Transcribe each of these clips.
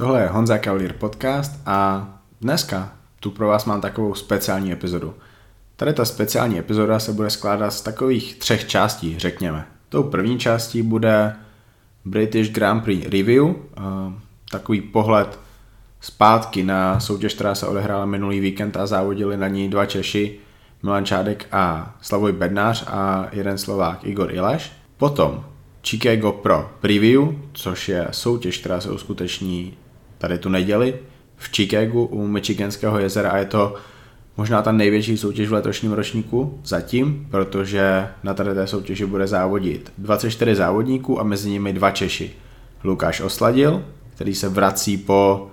Tohle je Honza Cavalier podcast a dneska tu pro vás mám takovou speciální epizodu. Tady ta speciální epizoda se bude skládat z takových třech částí, řekněme. Tou první částí bude British Grand Prix Review, takový pohled zpátky na soutěž, která se odehrála minulý víkend a závodili na ní dva Češi, Milan Čádek a Slavoj Bednář a jeden Slovák Igor Ileš. Potom Chicago Pro Preview, což je soutěž, která se uskuteční tady tu neděli v Chicagu u Michiganského jezera a je to možná ta největší soutěž v letošním ročníku zatím, protože na tady té soutěži bude závodit 24 závodníků a mezi nimi dva Češi. Lukáš Osladil, který se vrací po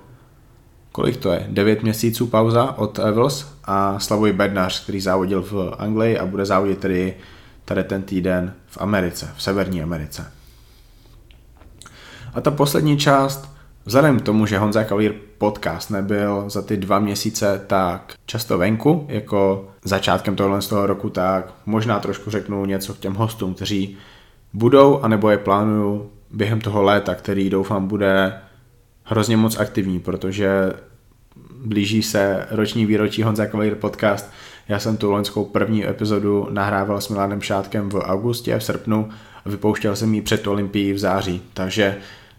kolik to je, 9 měsíců pauza od Evels a Slavoj Bednář, který závodil v Anglii a bude závodit tedy tady ten týden v Americe, v Severní Americe. A ta poslední část, vzhledem k tomu, že Honza Kavír podcast nebyl za ty dva měsíce tak často venku, jako začátkem tohle z toho roku, tak možná trošku řeknu něco k těm hostům, kteří budou, anebo je plánuju během toho léta, který doufám bude hrozně moc aktivní, protože blíží se roční výročí Honza Kavír podcast, já jsem tu loňskou první epizodu nahrával s Milanem Šátkem v augustě, v srpnu a vypouštěl jsem ji před Olympií v září, takže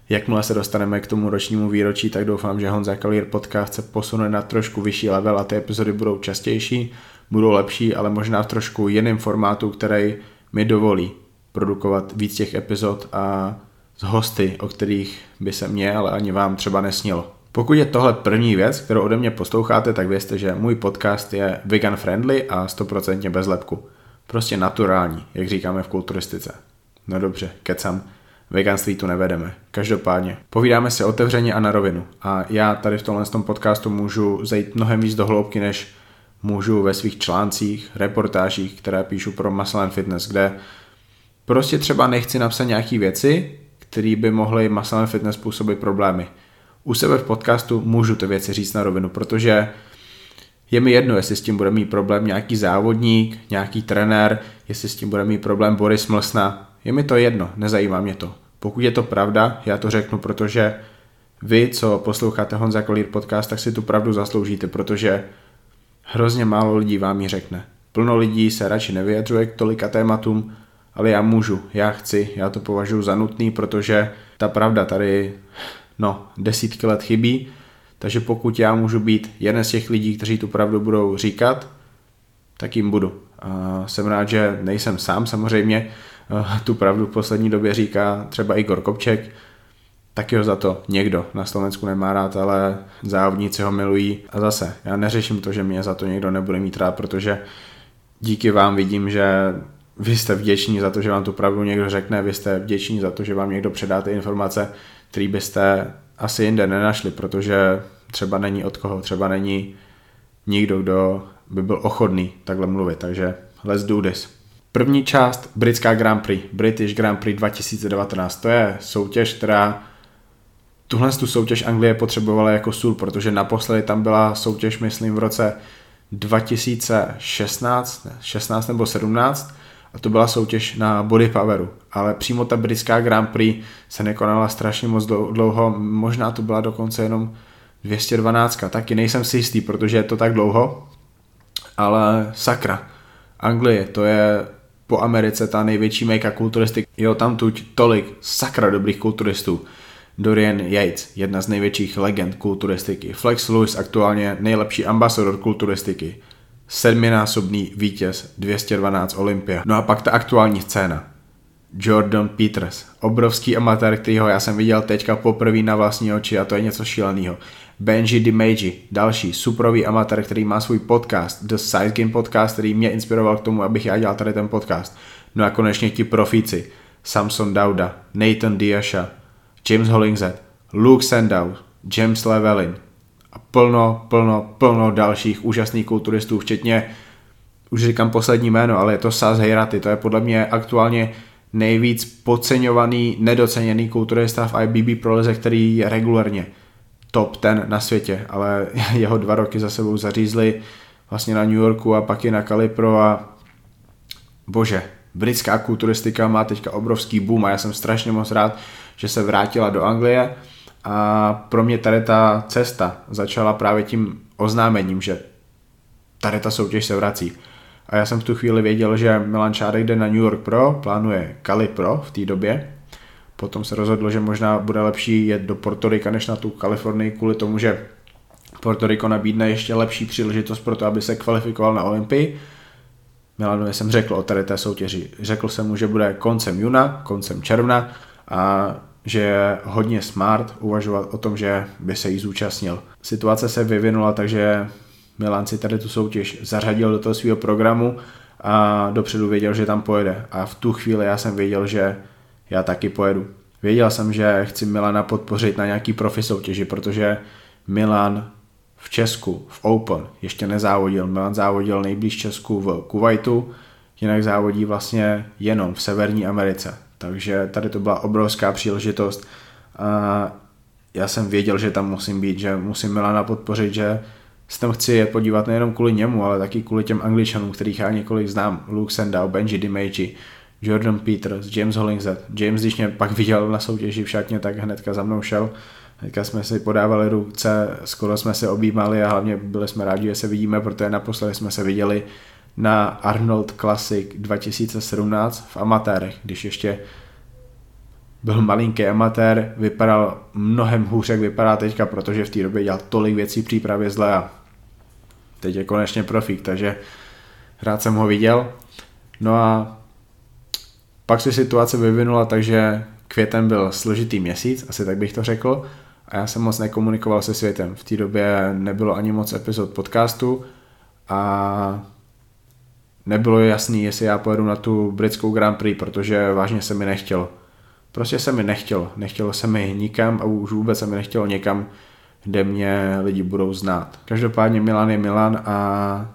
jakmile se dostaneme k tomu ročnímu výročí, tak doufám, že Honza Kalír podcast se posune na trošku vyšší level a ty epizody budou častější, budou lepší, ale možná v trošku jiném formátu, který mi dovolí produkovat víc těch epizod a z hosty, o kterých by se mě, ale ani vám třeba nesnilo. Pokud je tohle první věc, kterou ode mě posloucháte, tak vězte, že můj podcast je vegan friendly a 100% bez lepku. Prostě naturální, jak říkáme v kulturistice. No dobře, kecam, veganství tu nevedeme. Každopádně, povídáme si otevřeně a na rovinu. A já tady v tomhle tom podcastu můžu zajít mnohem víc do hloubky, než můžu ve svých článcích, reportážích, které píšu pro Muscle and Fitness, kde prostě třeba nechci napsat nějaký věci, které by mohly Muscle and Fitness způsobit problémy u sebe v podcastu můžu ty věci říct na rovinu, protože je mi jedno, jestli s tím bude mít problém nějaký závodník, nějaký trenér, jestli s tím bude mít problém Boris Mlsna. Je mi to jedno, nezajímá mě to. Pokud je to pravda, já to řeknu, protože vy, co posloucháte Honza Kolír podcast, tak si tu pravdu zasloužíte, protože hrozně málo lidí vám ji řekne. Plno lidí se radši nevyjadřuje k tolika tématům, ale já můžu, já chci, já to považuji za nutný, protože ta pravda tady no, desítky let chybí, takže pokud já můžu být jeden z těch lidí, kteří tu pravdu budou říkat, tak jim budu. A jsem rád, že nejsem sám samozřejmě, tu pravdu v poslední době říká třeba Igor Kopček, taky ho za to někdo na Slovensku nemá rád, ale závodníci ho milují. A zase, já neřeším to, že mě za to někdo nebude mít rád, protože díky vám vidím, že vy jste vděční za to, že vám tu pravdu někdo řekne, vy jste vděční za to, že vám někdo předáte informace, který byste asi jinde nenašli, protože třeba není od koho, třeba není nikdo, kdo by byl ochotný takhle mluvit, takže let's do this. První část britská Grand Prix, British Grand Prix 2019, to je soutěž, která tuhle tu soutěž Anglie potřebovala jako sůl, protože naposledy tam byla soutěž, myslím, v roce 2016, ne, 16 nebo 17 a to byla soutěž na body poweru, ale přímo ta britská Grand Prix se nekonala strašně moc dlouho, možná to byla dokonce jenom 212, taky nejsem si jistý, protože je to tak dlouho, ale sakra, Anglie, to je po Americe ta největší meka kulturistik, jo, tam tuď tolik sakra dobrých kulturistů, Dorian Yates, jedna z největších legend kulturistiky, Flex Lewis aktuálně nejlepší ambasador kulturistiky, sedminásobný vítěz 212 Olympia. No a pak ta aktuální scéna. Jordan Peters, obrovský amatér, kterýho já jsem viděl teďka poprvé na vlastní oči a to je něco šíleného. Benji DiMaji, další suprový amatér, který má svůj podcast, The Size Game Podcast, který mě inspiroval k tomu, abych já dělal tady ten podcast. No a konečně ti profíci. Samson Dauda, Nathan Diasha, James Hollingshead, Luke Sandow, James Levelin, a plno, plno, plno dalších úžasných kulturistů, včetně, už říkám poslední jméno, ale je to Saz Hejraty, to je podle mě aktuálně nejvíc podceňovaný, nedoceněný kulturista v IBB proleze, který je regulárně top ten na světě, ale jeho dva roky za sebou zařízli vlastně na New Yorku a pak i na Calipro a bože, britská kulturistika má teďka obrovský boom a já jsem strašně moc rád, že se vrátila do Anglie A pro mě tady ta cesta začala právě tím oznámením, že tady ta soutěž se vrací. A já jsem v tu chvíli věděl, že Milan Čárek jde na New York Pro, plánuje Cali Pro v té době. Potom se rozhodl, že možná bude lepší jet do Porto Rica než na tu Kalifornii kvůli tomu, že Porto Rico nabídne ještě lepší příležitost pro to, aby se kvalifikoval na Olympii. Milanovi jsem řekl o tady té soutěži. Řekl jsem mu, že bude koncem juna, koncem června a že je hodně smart uvažovat o tom, že by se jí zúčastnil. Situace se vyvinula, takže Milan si tady tu soutěž zařadil do toho svého programu a dopředu věděl, že tam pojede. A v tu chvíli já jsem věděl, že já taky pojedu. Věděl jsem, že chci Milana podpořit na nějaký profi soutěži, protože Milan v Česku, v Open, ještě nezávodil. Milan závodil nejblíž Česku v Kuwaitu, jinak závodí vlastně jenom v Severní Americe. Takže tady to byla obrovská příležitost a já jsem věděl, že tam musím být, že musím Milana podpořit, že se tam chci je podívat nejenom kvůli němu, ale taky kvůli těm angličanům, kterých já několik znám. Luke Sendau, Benji DiMeji, Jordan Peters, James Hollingshead. James, když mě pak viděl na soutěži v šatně, tak hnedka za mnou šel. Hnedka jsme si podávali ruce, skoro jsme se objímali a hlavně byli jsme rádi, že se vidíme, protože naposledy jsme se viděli na Arnold Classic 2017 v amatérech, když ještě byl malinký amatér, vypadal mnohem hůř, jak vypadá teďka, protože v té době dělal tolik věcí přípravě zle a teď je konečně profík, takže rád jsem ho viděl. No a pak se situace vyvinula takže květen byl složitý měsíc, asi tak bych to řekl, a já jsem moc nekomunikoval se světem. V té době nebylo ani moc epizod podcastu a nebylo jasný, jestli já pojedu na tu britskou Grand Prix, protože vážně se mi nechtělo. Prostě se mi nechtělo. Nechtělo se mi nikam a už vůbec se mi nechtělo někam, kde mě lidi budou znát. Každopádně Milan je Milan a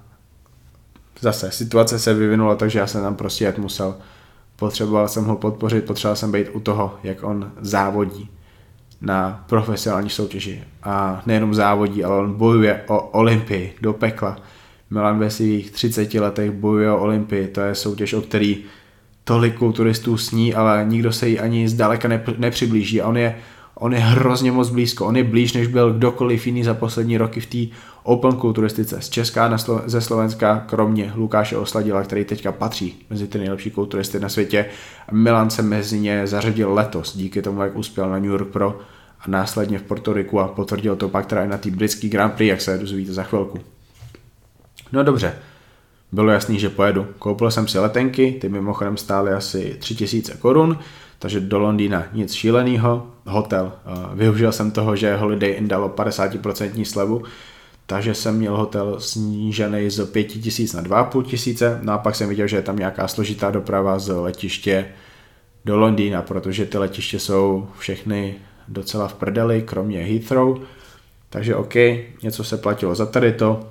zase situace se vyvinula, takže já jsem tam prostě jet musel. Potřeboval jsem ho podpořit, potřeboval jsem být u toho, jak on závodí na profesionální soutěži. A nejenom závodí, ale on bojuje o Olympii do pekla. Milan ve svých 30 letech bojuje o Olympii, to je soutěž, o který tolik kulturistů sní, ale nikdo se jí ani zdaleka nepřiblíží. A on je, on je hrozně moc blízko. On je blíž, než byl kdokoliv jiný za poslední roky v té open kulturistice. Z Česká na Slo- ze Slovenska, kromě Lukáše Osladila, který teďka patří mezi ty nejlepší kulturisty na světě. Milan se mezi ně zařadil letos, díky tomu, jak uspěl na New York Pro a následně v Portoriku a potvrdil to pak teda i na té britský Grand Prix, jak se dozvíte za chvilku. No dobře, bylo jasný, že pojedu. Koupil jsem si letenky, ty mimochodem stály asi 3000 korun, takže do Londýna nic šíleného. Hotel, využil jsem toho, že Holiday Inn dalo 50% slevu, takže jsem měl hotel snížený z 5000 na 2500, no a pak jsem viděl, že je tam nějaká složitá doprava z letiště do Londýna, protože ty letiště jsou všechny docela v prdeli, kromě Heathrow, takže OK, něco se platilo za tady to,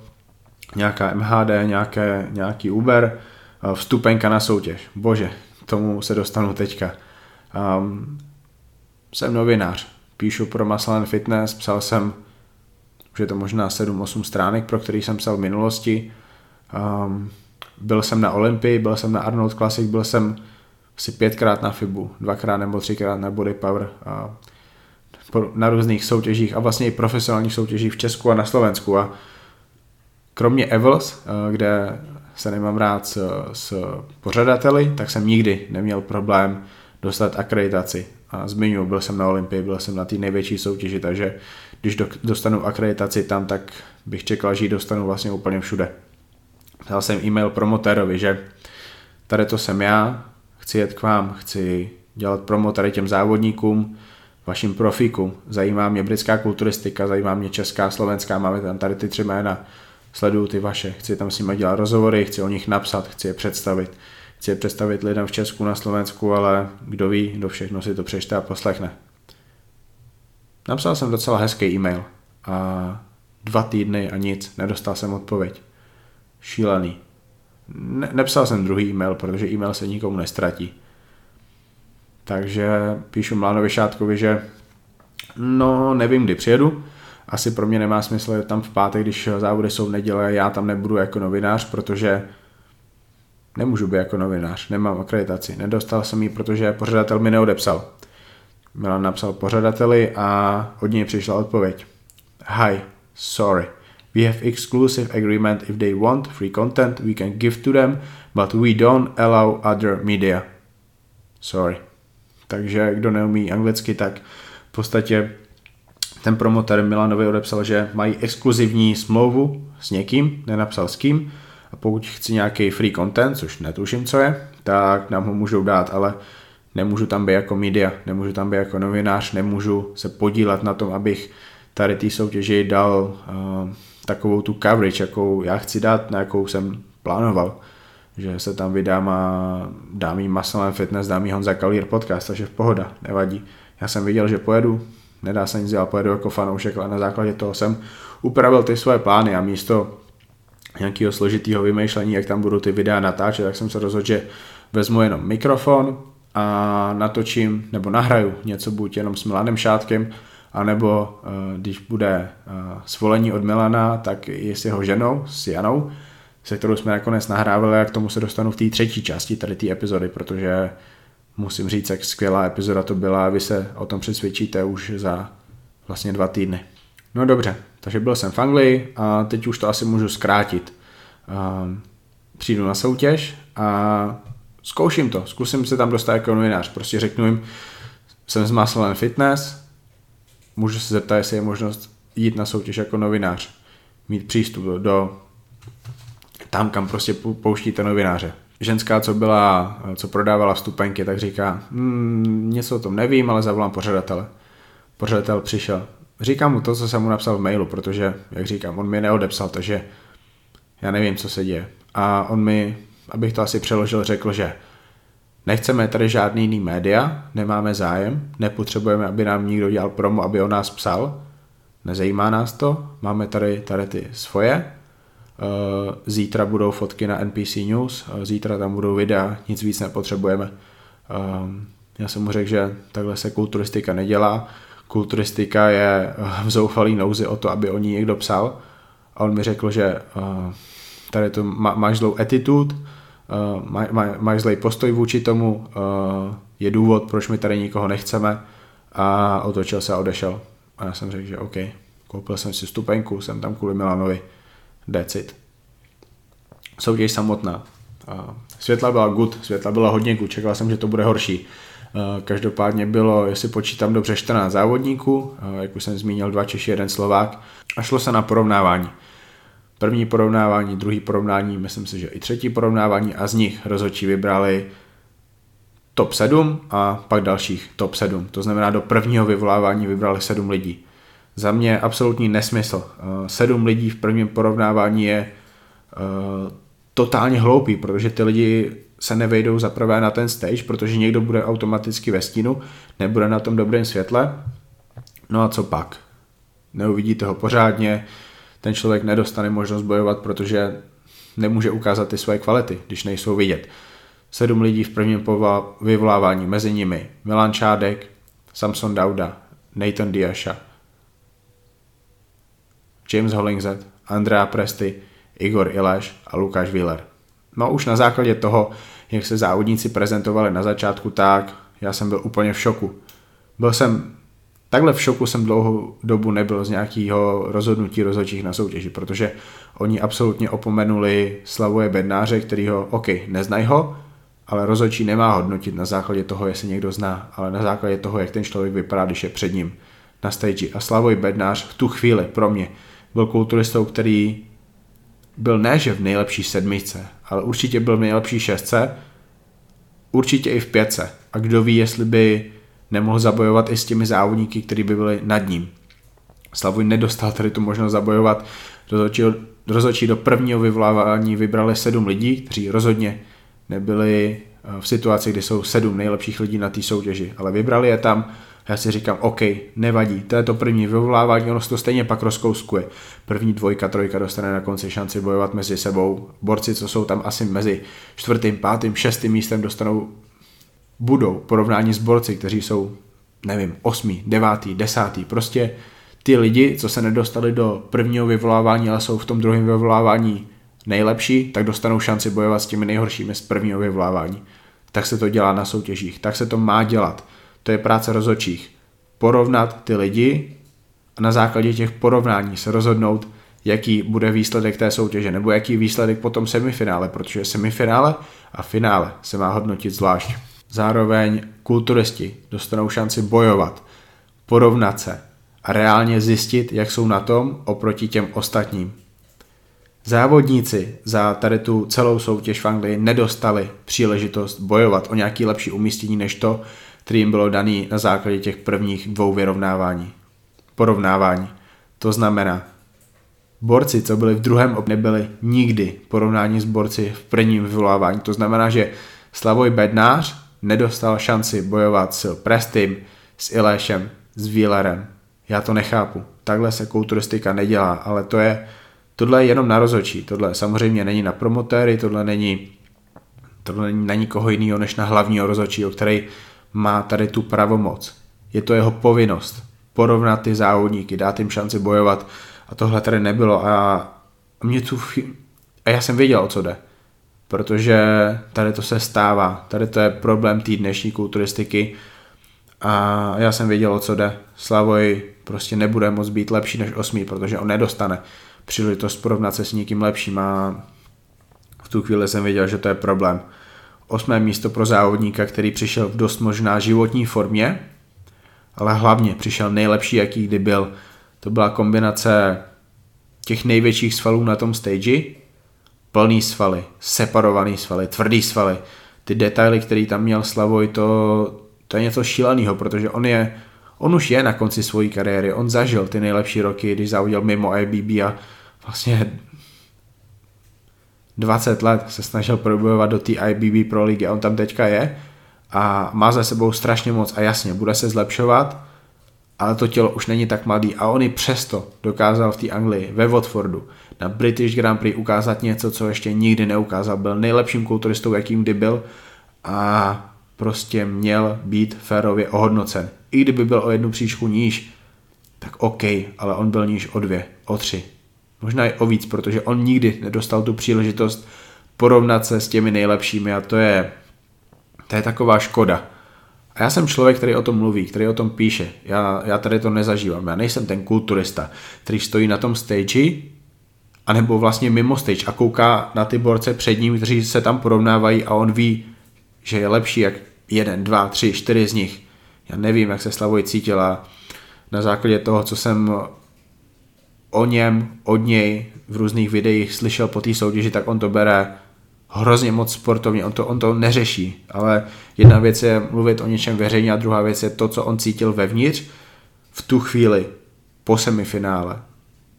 nějaká MHD, nějaké, nějaký Uber, vstupenka na soutěž. Bože, tomu se dostanu teďka. Um, jsem novinář, píšu pro Maslan Fitness, psal jsem, už je to možná 7-8 stránek, pro který jsem psal v minulosti. Um, byl jsem na Olympii, byl jsem na Arnold Classic, byl jsem asi pětkrát na FIBu, dvakrát nebo třikrát na Body Power, a na různých soutěžích a vlastně i profesionálních soutěžích v Česku a na Slovensku a kromě Evels, eh, kde se nemám rád s, s pořadateli, tak jsem nikdy neměl problém dostat akreditaci. A zmiňuji, byl jsem na Olympii, byl jsem na té největší soutěži, takže když do, dostanu akreditaci tam, tak bych čekal, že ji dostanu vlastně úplně všude. Dal jsem e-mail promotérovi, že tady to jsem já, chci jet k vám, chci dělat promo tady těm závodníkům, vašim profíkům. Zajímá mě britská kulturistika, zajímá mě česká, slovenská, máme tam tady ty tři jména sleduju ty vaše, chci tam s nimi dělat rozhovory, chci o nich napsat, chci je představit. Chci je představit lidem v Česku, na Slovensku, ale kdo ví, kdo všechno si to přečte a poslechne. Napsal jsem docela hezký e-mail a dva týdny a nic, nedostal jsem odpověď. Šílený. Ne- nepsal jsem druhý e-mail, protože e-mail se nikomu nestratí. Takže píšu Mlánovi Šátkovi, že no nevím, kdy přijedu, asi pro mě nemá smysl tam v pátek, když závody jsou v neděle, já tam nebudu jako novinář, protože nemůžu být jako novinář, nemám akreditaci, nedostal jsem ji, protože pořadatel mi neodepsal. Milan napsal pořadateli a od něj přišla odpověď. Hi, sorry. We have exclusive agreement if they want free content we can give to them, but we don't allow other media. Sorry. Takže kdo neumí anglicky, tak v podstatě ten promotor Milanovi odepsal, že mají exkluzivní smlouvu s někým, nenapsal s kým, a pokud chci nějaký free content, což netuším, co je, tak nám ho můžou dát, ale nemůžu tam být jako media, nemůžu tam být jako novinář, nemůžu se podílet na tom, abych tady té soutěži dal uh, takovou tu coverage, jakou já chci dát, na jakou jsem plánoval. Že se tam vydám a dám jí Muscle Fitness, dám jí Honza Kalír podcast, takže v pohoda, nevadí. Já jsem viděl, že pojedu, nedá se nic dělat, pojedu jako fanoušek, ale na základě toho jsem upravil ty svoje plány a místo nějakého složitého vymýšlení, jak tam budu ty videa natáčet, tak jsem se rozhodl, že vezmu jenom mikrofon a natočím nebo nahraju něco buď jenom s Milanem Šátkem, anebo uh, když bude uh, svolení od Milana, tak i s jeho ženou, s Janou, se kterou jsme nakonec nahrávali a k tomu se dostanu v té třetí části tady té epizody, protože musím říct, jak skvělá epizoda to byla a vy se o tom přesvědčíte už za vlastně dva týdny. No dobře, takže byl jsem v Anglii a teď už to asi můžu zkrátit. Uh, přijdu na soutěž a zkouším to, zkusím se tam dostat jako novinář, prostě řeknu jim, jsem z Muscle Fitness, můžu se zeptat, jestli je možnost jít na soutěž jako novinář, mít přístup do, do tam, kam prostě pouštíte novináře. Ženská, co byla, co prodávala vstupenky, tak říká, mm, něco o tom nevím, ale zavolám pořadatele. Pořadatel přišel. Říkám mu to, co jsem mu napsal v mailu, protože, jak říkám, on mi neodepsal, takže já nevím, co se děje. A on mi, abych to asi přeložil, řekl, že nechceme tady žádný jiný média, nemáme zájem, nepotřebujeme, aby nám někdo dělal promo, aby o nás psal, nezajímá nás to, máme tady, tady ty svoje, Eh, zítra budou fotky na NPC News, eh, zítra tam budou videa, nic víc nepotřebujeme. Eh, já jsem mu řekl, že takhle se kulturistika nedělá, kulturistika je v zoufalý nouzi o to, aby o ní někdo psal. A on mi řekl, že tady to má, máš zlou attitude, má, má, máš zlej postoj vůči tomu, je důvod, proč my tady nikoho nechceme a otočil se a odešel. A já jsem řekl, že OK, koupil jsem si stupenku, jsem tam kvůli Milanovi, decit. Soutěž samotná. Světla byla good, světla byla hodně good, čekal jsem, že to bude horší. Každopádně bylo, jestli počítám dobře, 14 závodníků, jak už jsem zmínil, dva Češi, jeden Slovák a šlo se na porovnávání. První porovnávání, druhý porovnání, myslím si, že i třetí porovnávání a z nich rozhodčí vybrali top 7 a pak dalších top 7. To znamená, do prvního vyvolávání vybrali 7 lidí. Za mě absolutní nesmysl. Eh, sedm lidí v prvním porovnávání je eh, totálně hloupý, protože ty lidi se nevejdou zaprvé na ten stage, protože někdo bude automaticky ve stínu, nebude na tom dobrém světle. No a co pak? Neuvidíte ho pořádně, ten člověk nedostane možnost bojovat, protože nemůže ukázat ty své kvality, když nejsou vidět. Sedm lidí v prvním vyvolávání, mezi nimi Milan Čádek, Samson Dauda, Nathan Diasha, James Hollingset, Andrea Presty, Igor Ileš a Lukáš Wheeler. No už na základě toho, jak se závodníci prezentovali na začátku, tak já jsem byl úplně v šoku. Byl jsem, takhle v šoku jsem dlouhou dobu nebyl z nějakého rozhodnutí rozhodčích na soutěži, protože oni absolutně opomenuli Slavuje Bednáře, který ho, OK, neznají ho, ale rozhodčí nemá hodnotit na základě toho, jestli někdo zná, ale na základě toho, jak ten člověk vypadá, když je před ním na stage. A Slavoj Bednář v tu chvíli pro mě byl kulturistou, který byl ne, že v nejlepší sedmičce, ale určitě byl v nejlepší šestce, určitě i v pětce. A kdo ví, jestli by nemohl zabojovat i s těmi závodníky, kteří by byli nad ním. Slavoj nedostal tady tu možnost zabojovat. Rozhodčí do prvního vyvolávání vybrali sedm lidí, kteří rozhodně nebyli eh, v situaci, kdy jsou sedm nejlepších lidí na té soutěži, ale vybrali je tam já si říkám, OK, nevadí, to je to první vyvolávání, ono se to stejně pak rozkouskuje. První dvojka, trojka dostane na konci šanci bojovat mezi sebou. Borci, co jsou tam asi mezi čtvrtým, pátým, šestým místem, dostanou, budou porovnání s borci, kteří jsou, nevím, osmý, devátý, desátý, prostě ty lidi, co se nedostali do prvního vyvolávání, ale jsou v tom druhém vyvolávání nejlepší, tak dostanou šanci bojovat s těmi nejhoršími z prvního vyvolávání. Tak se to dělá na soutěžích, tak se to má dělat To je práce rozočích. Porovnat ty lidi a na základě těch porovnání se rozhodnout, jaký bude výsledek té soutěže, nebo jaký výsledek potom semifinále, protože semifinále a finále se má hodnotit zvlášť. Zároveň kulturisti dostanou šanci bojovat, porovnat se a reálně zjistit, jak jsou na tom oproti těm ostatním. Závodníci za tady tu celou soutěž v Anglii nedostali příležitost bojovat o nějaký lepší umístění než to, který jim bylo daný na základě těch prvních dvou vyrovnávání. Porovnávání. To znamená, borci, co byli v druhém nebyli nikdy porovnání s borci v prvním vyvolávání. To znamená, že Slavoj Bednář nedostal šanci bojovat s Prestym, s Iléšem, s Wheelerem. Já to nechápu. Takhle se kulturistika nedělá, ale to je, tohle je jenom na rozhodčí. Tohle samozřejmě není na promotéry, tohle není, tohle není na nikoho jiného než na hlavního rozhodčího, který má tady tu pravomoc. Je to jeho povinnost porovnat ty závodníky, dát jim šanci bojovat a tohle tady nebylo a mě tu a já jsem věděl, o co jde. Protože tady to se stává. Tady to je problém té dnešní kulturistiky a já jsem věděl, o co jde. Slavoj prostě nebude moc být lepší než osmý, protože on nedostane příležitost porovnat se s někým lepším a v tu chvíli jsem věděl, že to je problém. Osmé místo pro závodníka, který přišel v dost možná životní formě, ale hlavně přišel nejlepší, jaký kdy byl. To byla kombinace těch největších svalů na tom stage, plný svaly, separovaný svaly, tvrdý svaly. Ty detaily, který tam měl Slavoj, to, to je něco šíleného, protože on je, on už je na konci své kariéry, on zažil ty nejlepší roky, když závodil mimo IBB a vlastně 20 let se snažil probojovat do té IBB Pro ligy a on tam teďka je a má za sebou strašně moc a jasně, bude se zlepšovat, ale to tělo už není tak mladý a on i přesto dokázal v té Anglii, ve Watfordu, na British Grand Prix ukázat něco, co ještě nikdy neukázal. Byl nejlepším kulturistou, jakým kdy byl a prostě měl být férově ohodnocen. I kdyby byl o jednu příčku níž, tak OK, ale on byl níž o dvě, o tři. Možná i o víc, protože on nikdy nedostal tu příležitost porovnat se s těmi nejlepšími a to je, to je taková škoda. A já jsem člověk, který o tom mluví, který o tom píše. Já, já tady to nezažívám. Já nejsem ten kulturista, který stojí na tom stage, anebo vlastně mimo stage a kouká na ty borce před ním, kteří se tam porovnávají a on ví, že je lepší jak jeden, dva, tři, čtyři z nich. Já nevím, jak se Slavoj cítila na základě toho, co jsem o něm, od něj v různých videích slyšel po té soutěži, tak on to bere hrozně moc sportovně, on to, on to neřeší, ale jedna věc je mluvit o něčem veřejně a druhá věc je to, co on cítil vevnitř v tu chvíli po semifinále,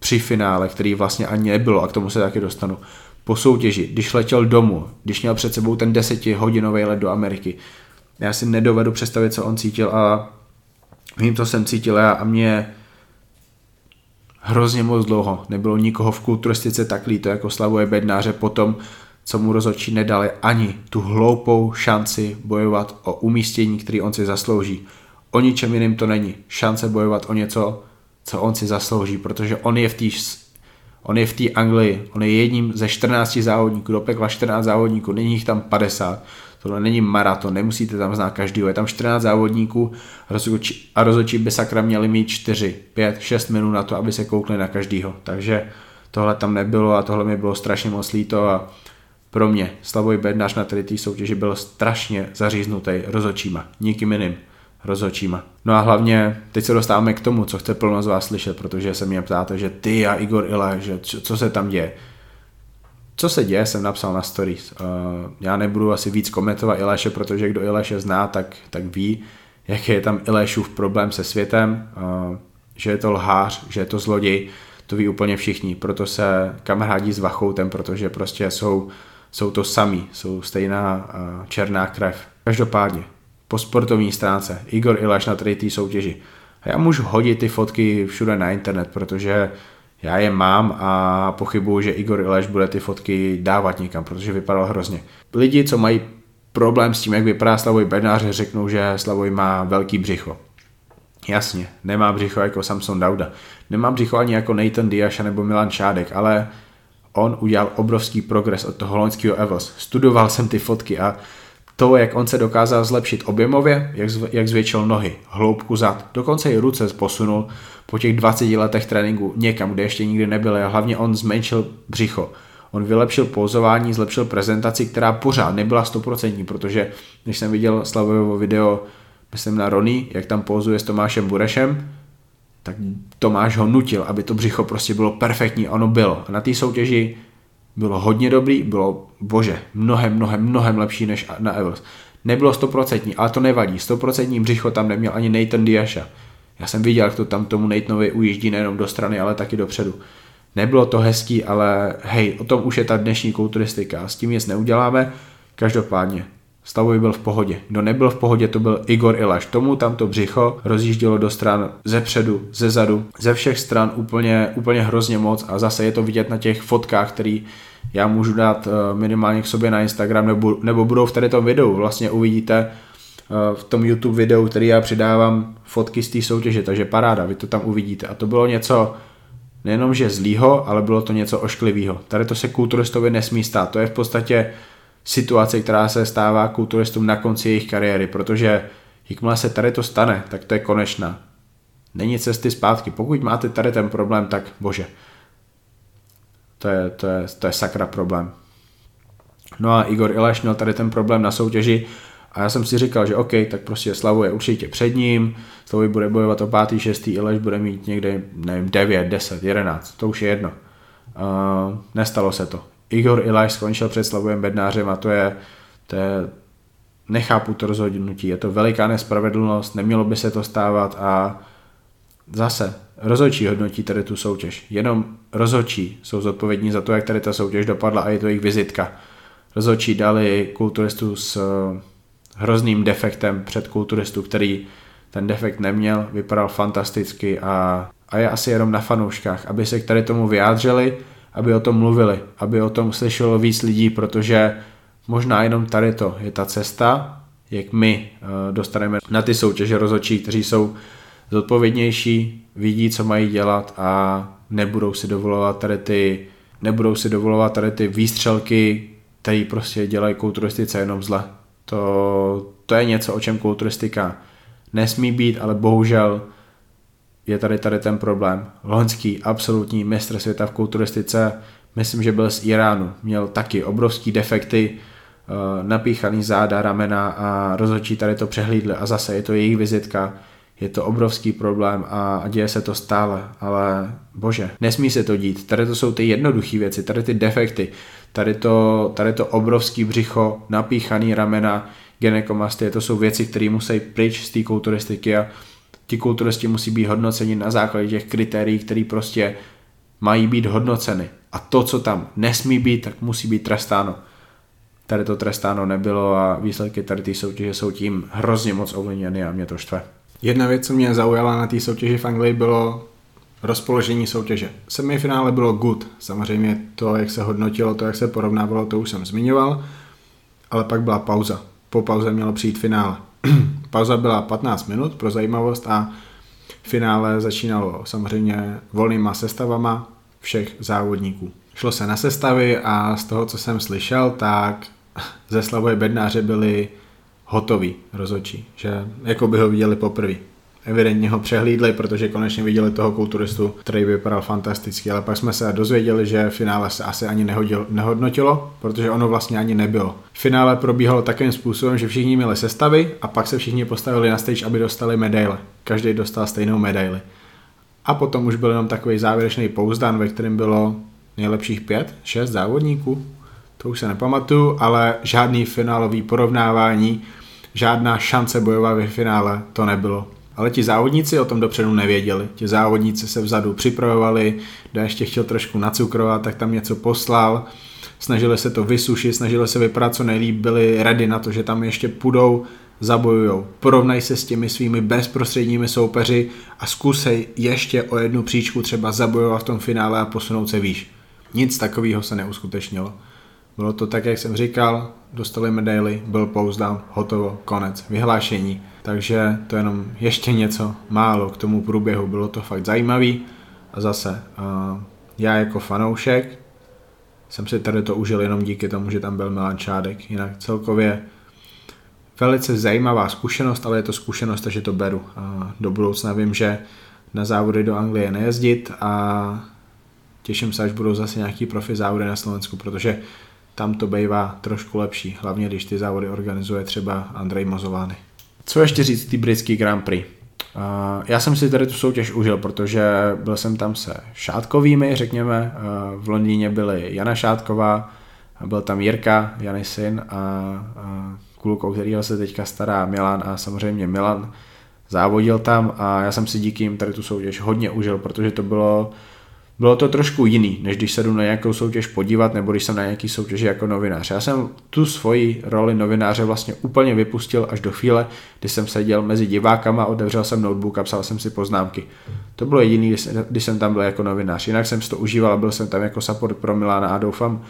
při finále, který vlastně ani nebylo a k tomu se taky dostanu, po soutěži, když letěl domů, když měl před sebou ten desetihodinový let do Ameriky, já si nedovedu představit, co on cítil a vím, co jsem cítil já a mě hrozně moc dlouho nebylo nikoho v kulturistice tak líto jako Slavuje Bednáře potom, co mu rozhodčí nedali ani tu hloupou šanci bojovat o umístění, který on si zaslouží. O ničem jiným to není. Šance bojovat o něco, co on si zaslouží, protože on je v té on je v té Anglii, on je jedním ze 14 závodníků, do pekla 14 závodníků, není jich tam 50, tohle není maraton, nemusíte tam znát každýho, je tam 14 závodníků a rozhodčí by sakra měli mít 4, 5, 6 minut na to, aby se koukli na každýho, takže tohle tam nebylo a tohle mi bylo strašně moc líto a pro mě Slavoj Bednář na tady té soutěži byl strašně zaříznutý rozhodčíma, nikým jiným rozhodčíma. No a hlavně teď se dostáváme k tomu, co chce plno z vás slyšet, protože se mě ptáte, že ty a Igor Ile, že co, co se tam děje. Co se děje, jsem napsal na stories. Uh, já nebudu asi víc komentovat Ileše, protože kdo Ileše zná, tak, tak ví, jaký je tam Ilešův problém se světem, uh, že je to lhář, že je to zloděj, to ví úplně všichni, proto se kamarádí s Vachoutem, protože prostě jsou, jsou to samý, jsou stejná uh, černá krev. Každopádně, po sportovní stránce, Igor Ilaš na té soutěži. A já můžu hodit ty fotky všude na internet, protože já je mám a pochybuju, že Igor Ileš bude ty fotky dávat někam, protože vypadal hrozně. Lidi, co mají problém s tím, jak vypadá Slavoj Bednář, řeknou, že Slavoj má velký břicho. Jasně, nemá břicho jako Samson Dauda. Nemá břicho ani jako Nathan Diaš nebo Milan Šádek, ale on udělal obrovský progres od toho loňského Evos. Studoval jsem ty fotky a To, jak on se dokázal zlepšit objemově, jak, zv, jak zvětšil nohy, hloubku zad, dokonce i ruce posunul po těch 20 letech tréninku někam, kde ještě nikdy nebyl a hlavně on zmenšil břicho. On vylepšil pouzování, zlepšil prezentaci, která pořád nebyla stoprocentní, protože když jsem viděl Slavojovo video, myslím na Rony, jak tam pouzuje s Tomášem Burešem, tak Tomáš ho nutil, aby to břicho prostě bylo perfektní, ono bylo. A na té soutěži bylo hodně dobrý, bylo, bože, mnohem, mnohem, mnohem lepší než na Evers. Nebylo stoprocentní, ale to nevadí. Stoprocentní břicho tam neměl ani Nathan Diasha. Já jsem viděl, jak to tam tomu Nathanovi ujíždí nejenom do strany, ale taky dopředu. Nebylo to hezký, ale hej, o tom už je ta dnešní kulturistika. S tím nic neuděláme. Každopádně, Stavoj byl v pohodě. Kdo nebyl v pohodě, to byl Igor Ilaš. Tomu tam to břicho rozjíždělo do stran ze předu, ze zadu, ze všech stran úplně, úplně hrozně moc a zase je to vidět na těch fotkách, který já můžu dát eh, minimálně k sobě na Instagram nebo, nebo budou v tady tom videu. Vlastně uvidíte eh, v tom YouTube videu, který já přidávám fotky z té soutěže, takže paráda, vy to tam uvidíte. A to bylo něco nejenom, že zlýho, ale bylo to něco ošklivého. Tady to se kulturistovi nesmí stát. To je v podstatě situace, která se stává kulturistům na konci jejich kariéry, protože jakmile se tady to stane, tak to je konečná. Není cesty zpátky. Pokud máte tady ten problém, tak bože, to je, to je, to je sakra problém. No a Igor Ileš měl tady ten problém na soutěži a já jsem si říkal, že OK, tak prostě Slavu je určitě před ním, Slavu bude bojovat o pátý, šestý, Ileš bude mít někde, nevím, 9, 10, 11, to už je jedno. Uh, nestalo se to. Igor Ilaj skončil před Slavojem Bednářem a to je, to je nechápu to rozhodnutí, je to veliká nespravedlnost, nemělo by se to stávat a zase rozhodčí hodnotí tady tu soutěž. Jenom rozhodčí jsou zodpovědní za to, jak tady ta soutěž dopadla a je to jejich vizitka. Rozhodčí dali kulturistu s eh, hrozným defektem před kulturistu, který ten defekt neměl, vypadal fantasticky a, a je asi jenom na fanouškách, aby se k tady tomu vyjádřili, aby o tom mluvili, aby o tom slyšelo víc lidí, protože možná jenom tady to je ta cesta, jak my eh, dostaneme na ty soutěže rozhodčí, kteří jsou zodpovědnější, vidí, co mají dělat a nebudou si dovolovat tady ty, nebudou si dovolovat tady ty výstřelky, které prostě dělají kulturistice jenom zle. To, to je něco, o čem kulturistika nesmí být, ale bohužel je tady tady ten problém. Loňský absolutní mistr světa v kulturistice, myslím, že byl z Iránu, měl taky obrovský defekty, eh, napíchaný záda, ramena a rozhodčí tady to přehlídli a zase je to jejich vizitka, je to obrovský problém a, děje se to stále, ale bože, nesmí se to dít. Tady to jsou ty jednoduché věci, tady ty defekty, tady to, tady to obrovský břicho, napíchaný ramena, genekomastie, to jsou věci, které musí pryč z té kulturistiky a ti kulturisti musí být hodnoceni na základě těch kritérií, které prostě mají být hodnoceny. A to, co tam nesmí být, tak musí být trestáno. Tady to trestáno nebylo a výsledky tady té soutěže jsou tím hrozně moc ovlivněny a mě to štve. Jedna věc, co mě zaujala na té soutěži v Anglii, bylo rozpoložení soutěže. Semifinále bylo good, samozřejmě to, jak se hodnotilo, to, jak se porovnávalo, to už jsem zmiňoval, ale pak byla pauza. Po pauze mělo přijít finále. Pauza byla 15 minut pro zajímavost a finále začínalo samozřejmě volnýma sestavama všech závodníků. Šlo se na sestavy a z toho, co jsem slyšel, tak ze Slavoje Bednáře byli hotový rozhodčí, že jako by ho viděli poprvé evidentně ho přehlídli, protože konečně viděli toho kulturistu, který vypadal fantasticky, ale pak jsme se dozvěděli, že finále se asi ani nehodil, nehodnotilo, protože ono vlastně ani nebylo. Finále probíhalo takovým způsobem, že všichni měli sestavy a pak se všichni postavili na stage, aby dostali medaile. Každý dostal stejnou medaili. A potom už byl jenom takový závěrečný pouzdan, ve kterém bylo nejlepších pět, šest závodníků, to už se nepamatuju, ale žádný finálový porovnávání, žádná šance bojovat ve finále to nebylo. Ale ti závodníci o tom dopředu nevěděli. Ti závodníci se vzadu připravovali, kdo ještě chtěl trošku nacukrovat, tak tam něco poslal. Snažili se to vysušit, snažili se vypadat co nejlíp, byli ready na to, že tam ještě půjdou, zabojujou. Porovnaj se s těmi svými bezprostředními soupeři a zkusej ještě o jednu příčku třeba zabojovat v tom finále a posunout se výš. Nic takového se neuskutečnilo. Bylo to tak, jak jsem říkal, dostali medaily, byl down, hotovo, konec, vyhlášení. Takže to je jenom ještě něco málo k tomu průběhu, bylo to fakt zajímavý. A zase, já jako fanoušek jsem si tady to užil jenom díky tomu, že tam byl Milan Čádek. Jinak celkově velice zajímavá zkušenost, ale je to zkušenost, takže to beru. A do budoucna vím, že na závody do Anglie nejezdit a těším se, až budou zase nějaký profi závody na Slovensku, protože tam to bývá trošku lepší, hlavně když ty závody organizuje třeba Andrej Mozovány. Co ještě říct ty britský Grand Prix? Já jsem si tady tu soutěž užil, protože byl jsem tam se Šátkovými, řekněme. V Londýně byly Jana Šátková, byl tam Jirka, Jany syn a, a klukou, kterýho se teďka stará Milan a samozřejmě Milan závodil tam a já jsem si díky jim tady tu soutěž hodně užil, protože to bylo bylo to trošku jiný, než když se jdu na nějakou soutěž podívat, nebo když jsem na nějaký soutěž jako novinář. Já jsem tu svoji roli novináře vlastně úplně vypustil až do chvíle, kdy jsem seděl mezi divákama, otevřel jsem notebook a psal jsem si poznámky. To bylo jediný, když jsem tam byl jako novinář. Jinak jsem si to užíval, byl jsem tam jako support pro Milána a doufám,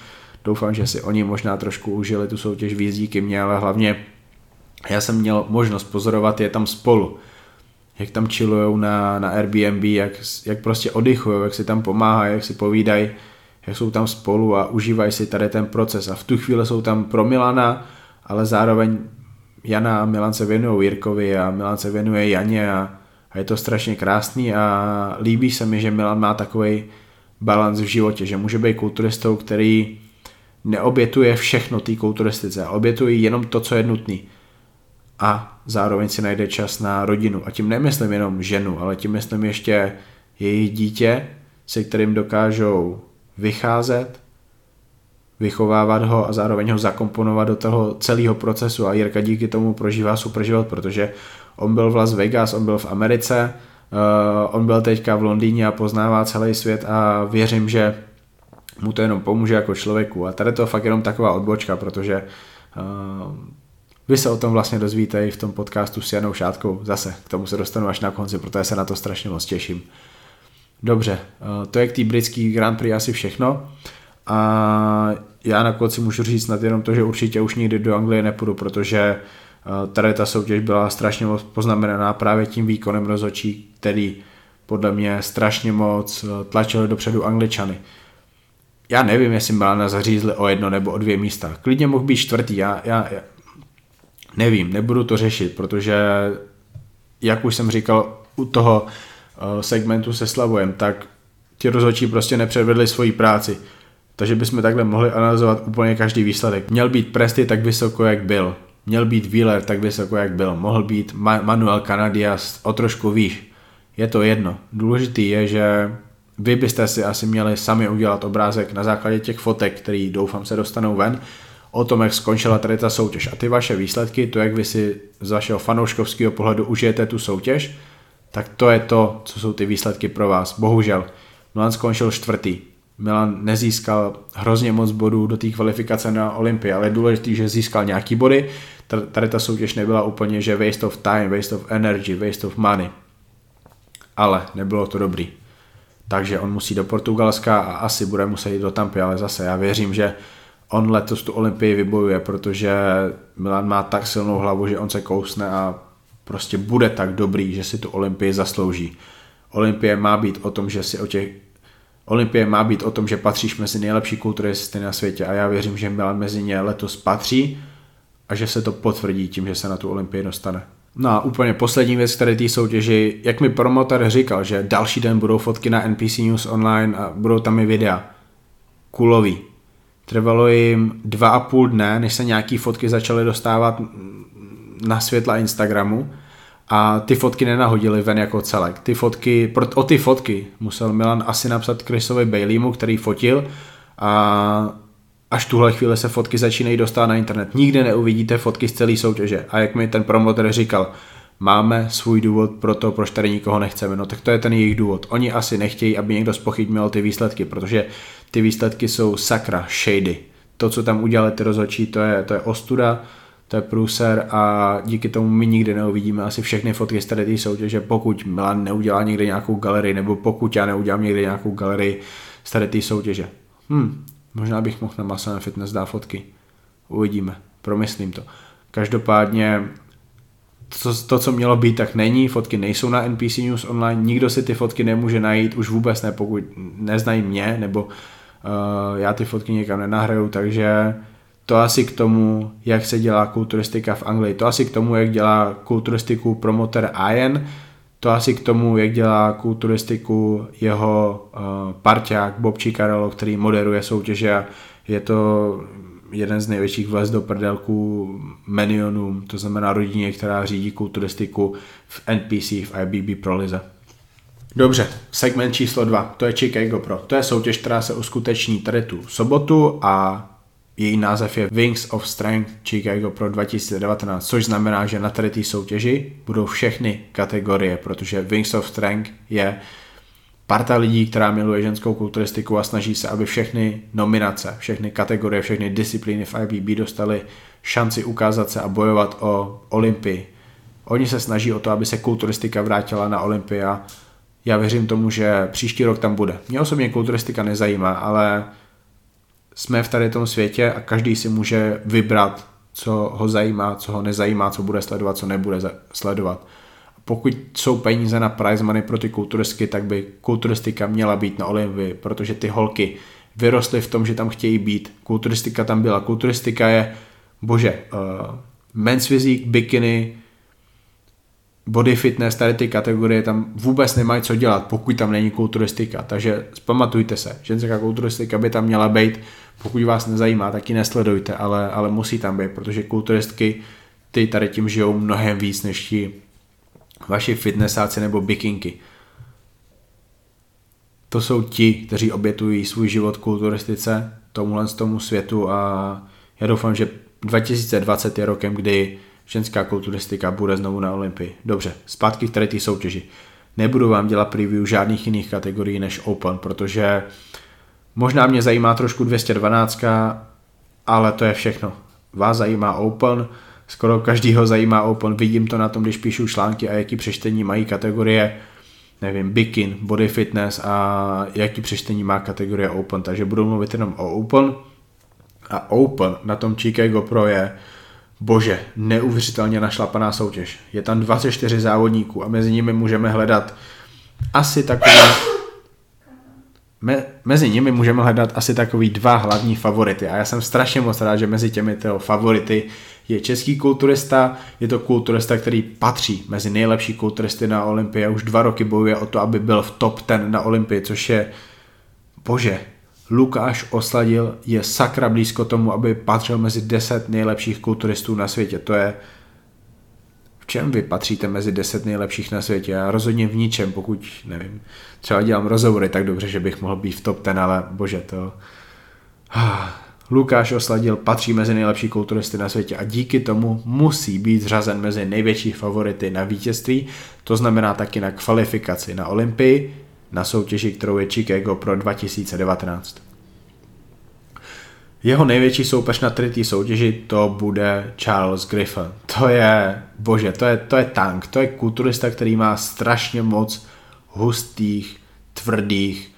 doufám, že si oni možná trošku užili tu soutěž víc díky mě, ale hlavně já jsem měl možnost pozorovat je tam spolu jak tam chillujou na, na Airbnb, jak, jak prostě oddychují, jak si tam pomáhají, jak si povídají, jak jsou tam spolu a užívají si tady ten proces. A v tu chvíli jsou tam pro Milana, ale zároveň Jana a Milan se věnují Jirkovi a Milan se věnuje Janě a, a je to strašně krásný a líbí se mi, že Milan má takový balans v životě, že může být kulturistou, který neobětuje všechno té kulturistice, obětuje jenom to, co je nutné a zároveň si najde čas na rodinu. A tím nemyslím jenom ženu, ale tím myslím ještě jejich dítě, se kterým dokážou vycházet, vychovávat ho a zároveň ho zakomponovat do toho celého procesu a Jirka díky tomu prožívá super život, protože on byl v Las Vegas, on byl v Americe, uh, on byl teďka v Londýně a poznává celý svět a věřím, že mu to jenom pomůže jako člověku. A tady to je fakt jenom taková odbočka, protože uh, vy se o tom vlastně dozvíte i v tom podcastu s Janou Šátkou. Zase k tomu se dostanu až na konci, protože se na to strašně moc těším. Dobře, eh, to je k té britský Grand Prix asi všechno. A já na konci můžu říct snad jenom to, že určitě už nikdy do Anglie nepůjdu, protože eh, tady ta soutěž byla strašně moc poznamenaná právě tím výkonem rozočí, který podle mě strašně moc eh, tlačil dopředu Angličany. Já nevím, jestli Milana zařízli o jedno nebo o dvě místa. Klidně mohl být čtvrtý. Já, já, Nevím, nebudu to řešit, protože jak už jsem říkal u toho eh, segmentu se Slavojem, tak ti rozhodčí prostě nepředvedli svoji práci. Takže bychom takhle mohli analyzovat úplně každý výsledek. Měl být Presty tak vysoko, jak byl. Měl být Wheeler tak vysoko, jak byl. Mohl být Manuel Canadias o trošku výš. Je to jedno. Důležitý je, že vy byste si asi měli sami udělat obrázek na základě těch fotek, který doufám se dostanou ven o tom, jak skončila tady ta soutěž. A ty vaše výsledky, to, jak vy si z vašeho fanouškovského pohledu užijete tu soutěž, tak to je to, co jsou ty výsledky pro vás. Bohužel, Milan skončil čtvrtý. Milan nezískal hrozně moc bodů do té kvalifikace na Olympii, ale je důležité, že získal nějaký body. Tady ta soutěž nebyla úplně, že waste of time, waste of energy, waste of money. Ale nebylo to dobrý. Takže on musí do Portugalska a asi bude muset jít do Tampy, ale zase já věřím, že on letos tu Olympii vybojuje, protože Milan má tak silnou hlavu, že on se kousne a prostě bude tak dobrý, že si tu Olympii zaslouží. Olympie má být o tom, že si o těch Olympie má být o tom, že patříš mezi nejlepší kulturisty na světě a já věřím, že Milan mezi ně letos patří a že se to potvrdí tím, že se na tu Olympii dostane. No a úplně poslední věc, které té soutěži, jak mi promotor říkal, že další den budou fotky na NPC News online a budou tam i videa. Kulový. Trvalo jim dva a půl dne, než se nějaký fotky začaly dostávat na světla Instagramu a ty fotky nenahodili ven jako celek. Ty fotky, o ty fotky musel Milan asi napsat Chrisovi Baileymu, který fotil a až tuhle chvíli se fotky začínají dostat na internet. Nikdy neuvidíte fotky z celé soutěže. A jak mi ten promotor říkal, máme svůj důvod pro to, proč tady nikoho nechceme. No tak to je ten jejich důvod. Oni asi nechtějí, aby někdo spochybnil ty výsledky, protože ty výsledky jsou sakra, shady. To, co tam udělali ty rozhodčí, to je, to je ostuda, to je průser a díky tomu my nikdy neuvidíme asi všechny fotky z tady té soutěže, pokud Milan neudělá někde nějakou galerii, nebo pokud já neudělám někde nějakou galerii z tady té soutěže. Hm, možná bych mohl na Muscle Fitness dát fotky. Uvidíme, promyslím to. Každopádně to, to, co mělo být, tak není, fotky nejsou na NPC News online, nikdo si ty fotky nemůže najít, už vůbec ne, pokud neznají mě, nebo uh, já ty fotky někam nenahraju, takže to asi k tomu, jak se dělá kulturistika v Anglii, to asi k tomu, jak dělá kulturistiku promoter Ian, to asi k tomu, jak dělá kulturistiku jeho uh, parťák Bob Cicarello, který moderuje soutěže a je to jeden z největších vlez do prdelků Menionům, to znamená rodině, která řídí kulturistiku v NPC, v IBB Pro Lize. Dobře, segment číslo 2, to je Chicago Pro. To je soutěž, která se uskuteční tady tu sobotu a její název je Wings of Strength Chicago Pro 2019, což znamená, že na tady té soutěži budou všechny kategorie, protože Wings of Strength je parta lidí, která miluje ženskou kulturistiku a snaží se, aby všechny nominace, všechny kategorie, všechny disciplíny v IBB dostaly šanci ukázat se a bojovat o Olympii. Oni se snaží o to, aby se kulturistika vrátila na Olympii a já věřím tomu, že příští rok tam bude. Mě osobně kulturistika nezajímá, ale jsme v tady tom světě a každý si může vybrat, co ho zajímá, co ho nezajímá, co bude sledovat, co nebude sledovat. Pokud jsou peníze na prize money pro ty kulturistky, tak by kulturistika měla být na Olympii, protože ty holky vyrostly v tom, že tam chtějí být. Kulturistika tam byla. Kulturistika je, bože, uh, men's physique, bikini, body fitness, tady ty kategorie tam vůbec nemají co dělat, pokud tam není kulturistika. Takže zpamatujte se, ženská kulturistika by tam měla být, pokud vás nezajímá, tak ji nesledujte, ale, ale musí tam být, protože kulturistky ty tady tím žijou mnohem víc než ti vaši fitnessáci nebo bikinky. To jsou ti, kteří obětují svůj život kulturistice, tomuhle z tomu světu a já doufám, že 2020 je rokem, kdy ženská kulturistika bude znovu na Olympii. Dobře, zpátky k tady té soutěži. Nebudu vám dělat preview žádných jiných kategorií než Open, protože možná mě zajímá trošku 212, ale to je všechno. Vás zajímá Open, skoro každýho zajímá Open, vidím to na tom, když píšu články a jaký přečtení mají kategorie, nevím, bikin, body fitness a jaký přečtení má kategorie Open, takže budu mluvit jenom o Open. A Open na tom Chicago Pro je bože, neuvěřitelně našlapaná soutěž. Je tam 24 závodníků a mezi nimi můžeme hledat asi takový me, mezi nimi můžeme hledat asi takový dva hlavní favority. A já jsem strašně moc rád, že mezi těmi favority je český kulturista, je to kulturista, který patří mezi nejlepší kulturisty na Olympii a už dva roky bojuje o to, aby byl v top ten na Olympii, což je, bože, Lukáš Osladil je sakra blízko tomu, aby patřil mezi 10 nejlepších kulturistů na světě. To je, v čem vy patříte mezi 10 nejlepších na světě? Já rozhodně v ničem, pokud, nevím, třeba dělám rozhovory tak dobře, že bych mohl být v top ten, ale bože, to... Lukáš Osladil patří mezi nejlepší kulturisty na světě a díky tomu musí být zřazen mezi největší favority na vítězství, to znamená taky na kvalifikaci na Olympii, na soutěži, kterou je Chicago pro 2019. Jeho největší soupeř na třetí soutěži to bude Charles Griffin. To je, bože, to je, to je tank, to je kulturista, který má strašně moc hustých, tvrdých,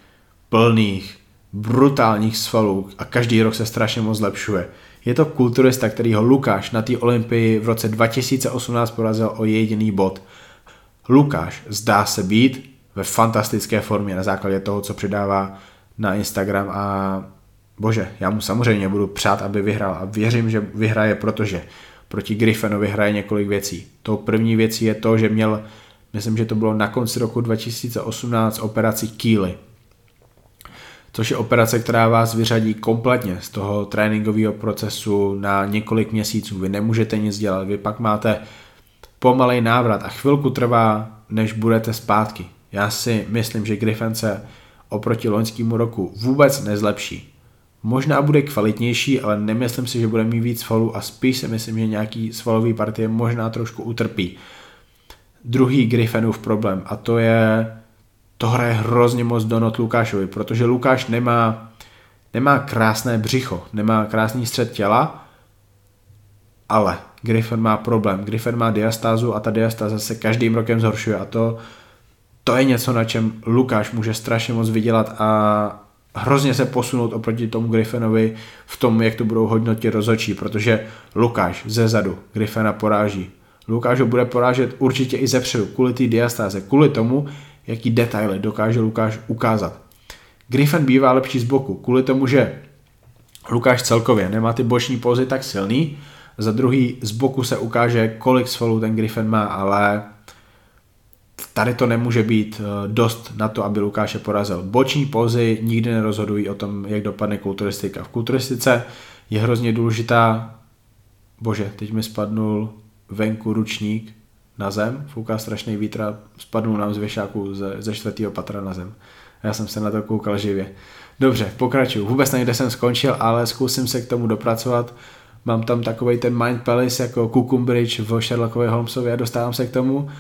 plných, brutálních svalů a každý rok se strašně moc zlepšuje. Je to kulturista, který ho Lukáš na té Olympii v roce 2018 porazil o jediný bod. Lukáš zdá se být ve fantastické formě na základě toho, co přidává na Instagram a bože, já mu samozřejmě budu přát, aby vyhrál a věřím, že vyhraje, protože proti Griffinovi hraje několik věcí. Tou první věcí je to, že měl, myslím, že to bylo na konci roku 2018 operaci Kýly, což je operace, která vás vyřadí kompletně z toho tréninkového procesu na několik měsíců. Vy nemůžete nic dělat, vy pak máte pomalej návrat a chvilku trvá, než budete zpátky. Já si myslím, že Griffin se oproti loňskému roku vůbec nezlepší. Možná bude kvalitnější, ale nemyslím si, že bude mít víc svalů a spíš si myslím, že nějaký svalový partie možná trošku utrpí. Druhý Griffinův problém a to je, to hraje hrozně moc donot Lukášovi, protože Lukáš nemá, nemá krásné břicho, nemá krásný střed těla, ale Griffin má problém. Griffin má diastázu a ta diastáza se každým rokem zhoršuje a to to je něco, na čem Lukáš může strašně moc vydělat a hrozně se posunout oproti tomu Griffinovi v tom, jak to budou hodnotit rozhodčí, protože Lukáš ze zadu Griffina poráží. Lukáš ho bude porážet určitě i ze předu, kvůli té diastáze, kvůli tomu, jaký detaily dokáže Lukáš ukázat. Griffin bývá lepší z boku, kvůli tomu, že Lukáš celkově nemá ty boční pózy tak silný, za druhý z boku se ukáže, kolik svalů ten Griffin má, ale tady to nemůže být eh, dost na to, aby Lukáše porazil. Boční pózy nikdy nerozhodují o tom, jak dopadne kulturistika. V kulturistice je hrozně důležitá, bože, teď mi spadnul venku ručník na zem, fouká strašný vítr a spadnul nám z věšáku ze, ze čtvrtého patra na zem. Já jsem se na to koukal živě. Dobře, pokračuju. Vůbec nevím, kde jsem skončil, ale zkusím se k tomu dopracovat. Mám tam takový ten Mind Palace jako Kukumbridge v Sherlockově Holmesovi a dostávám se k tomu.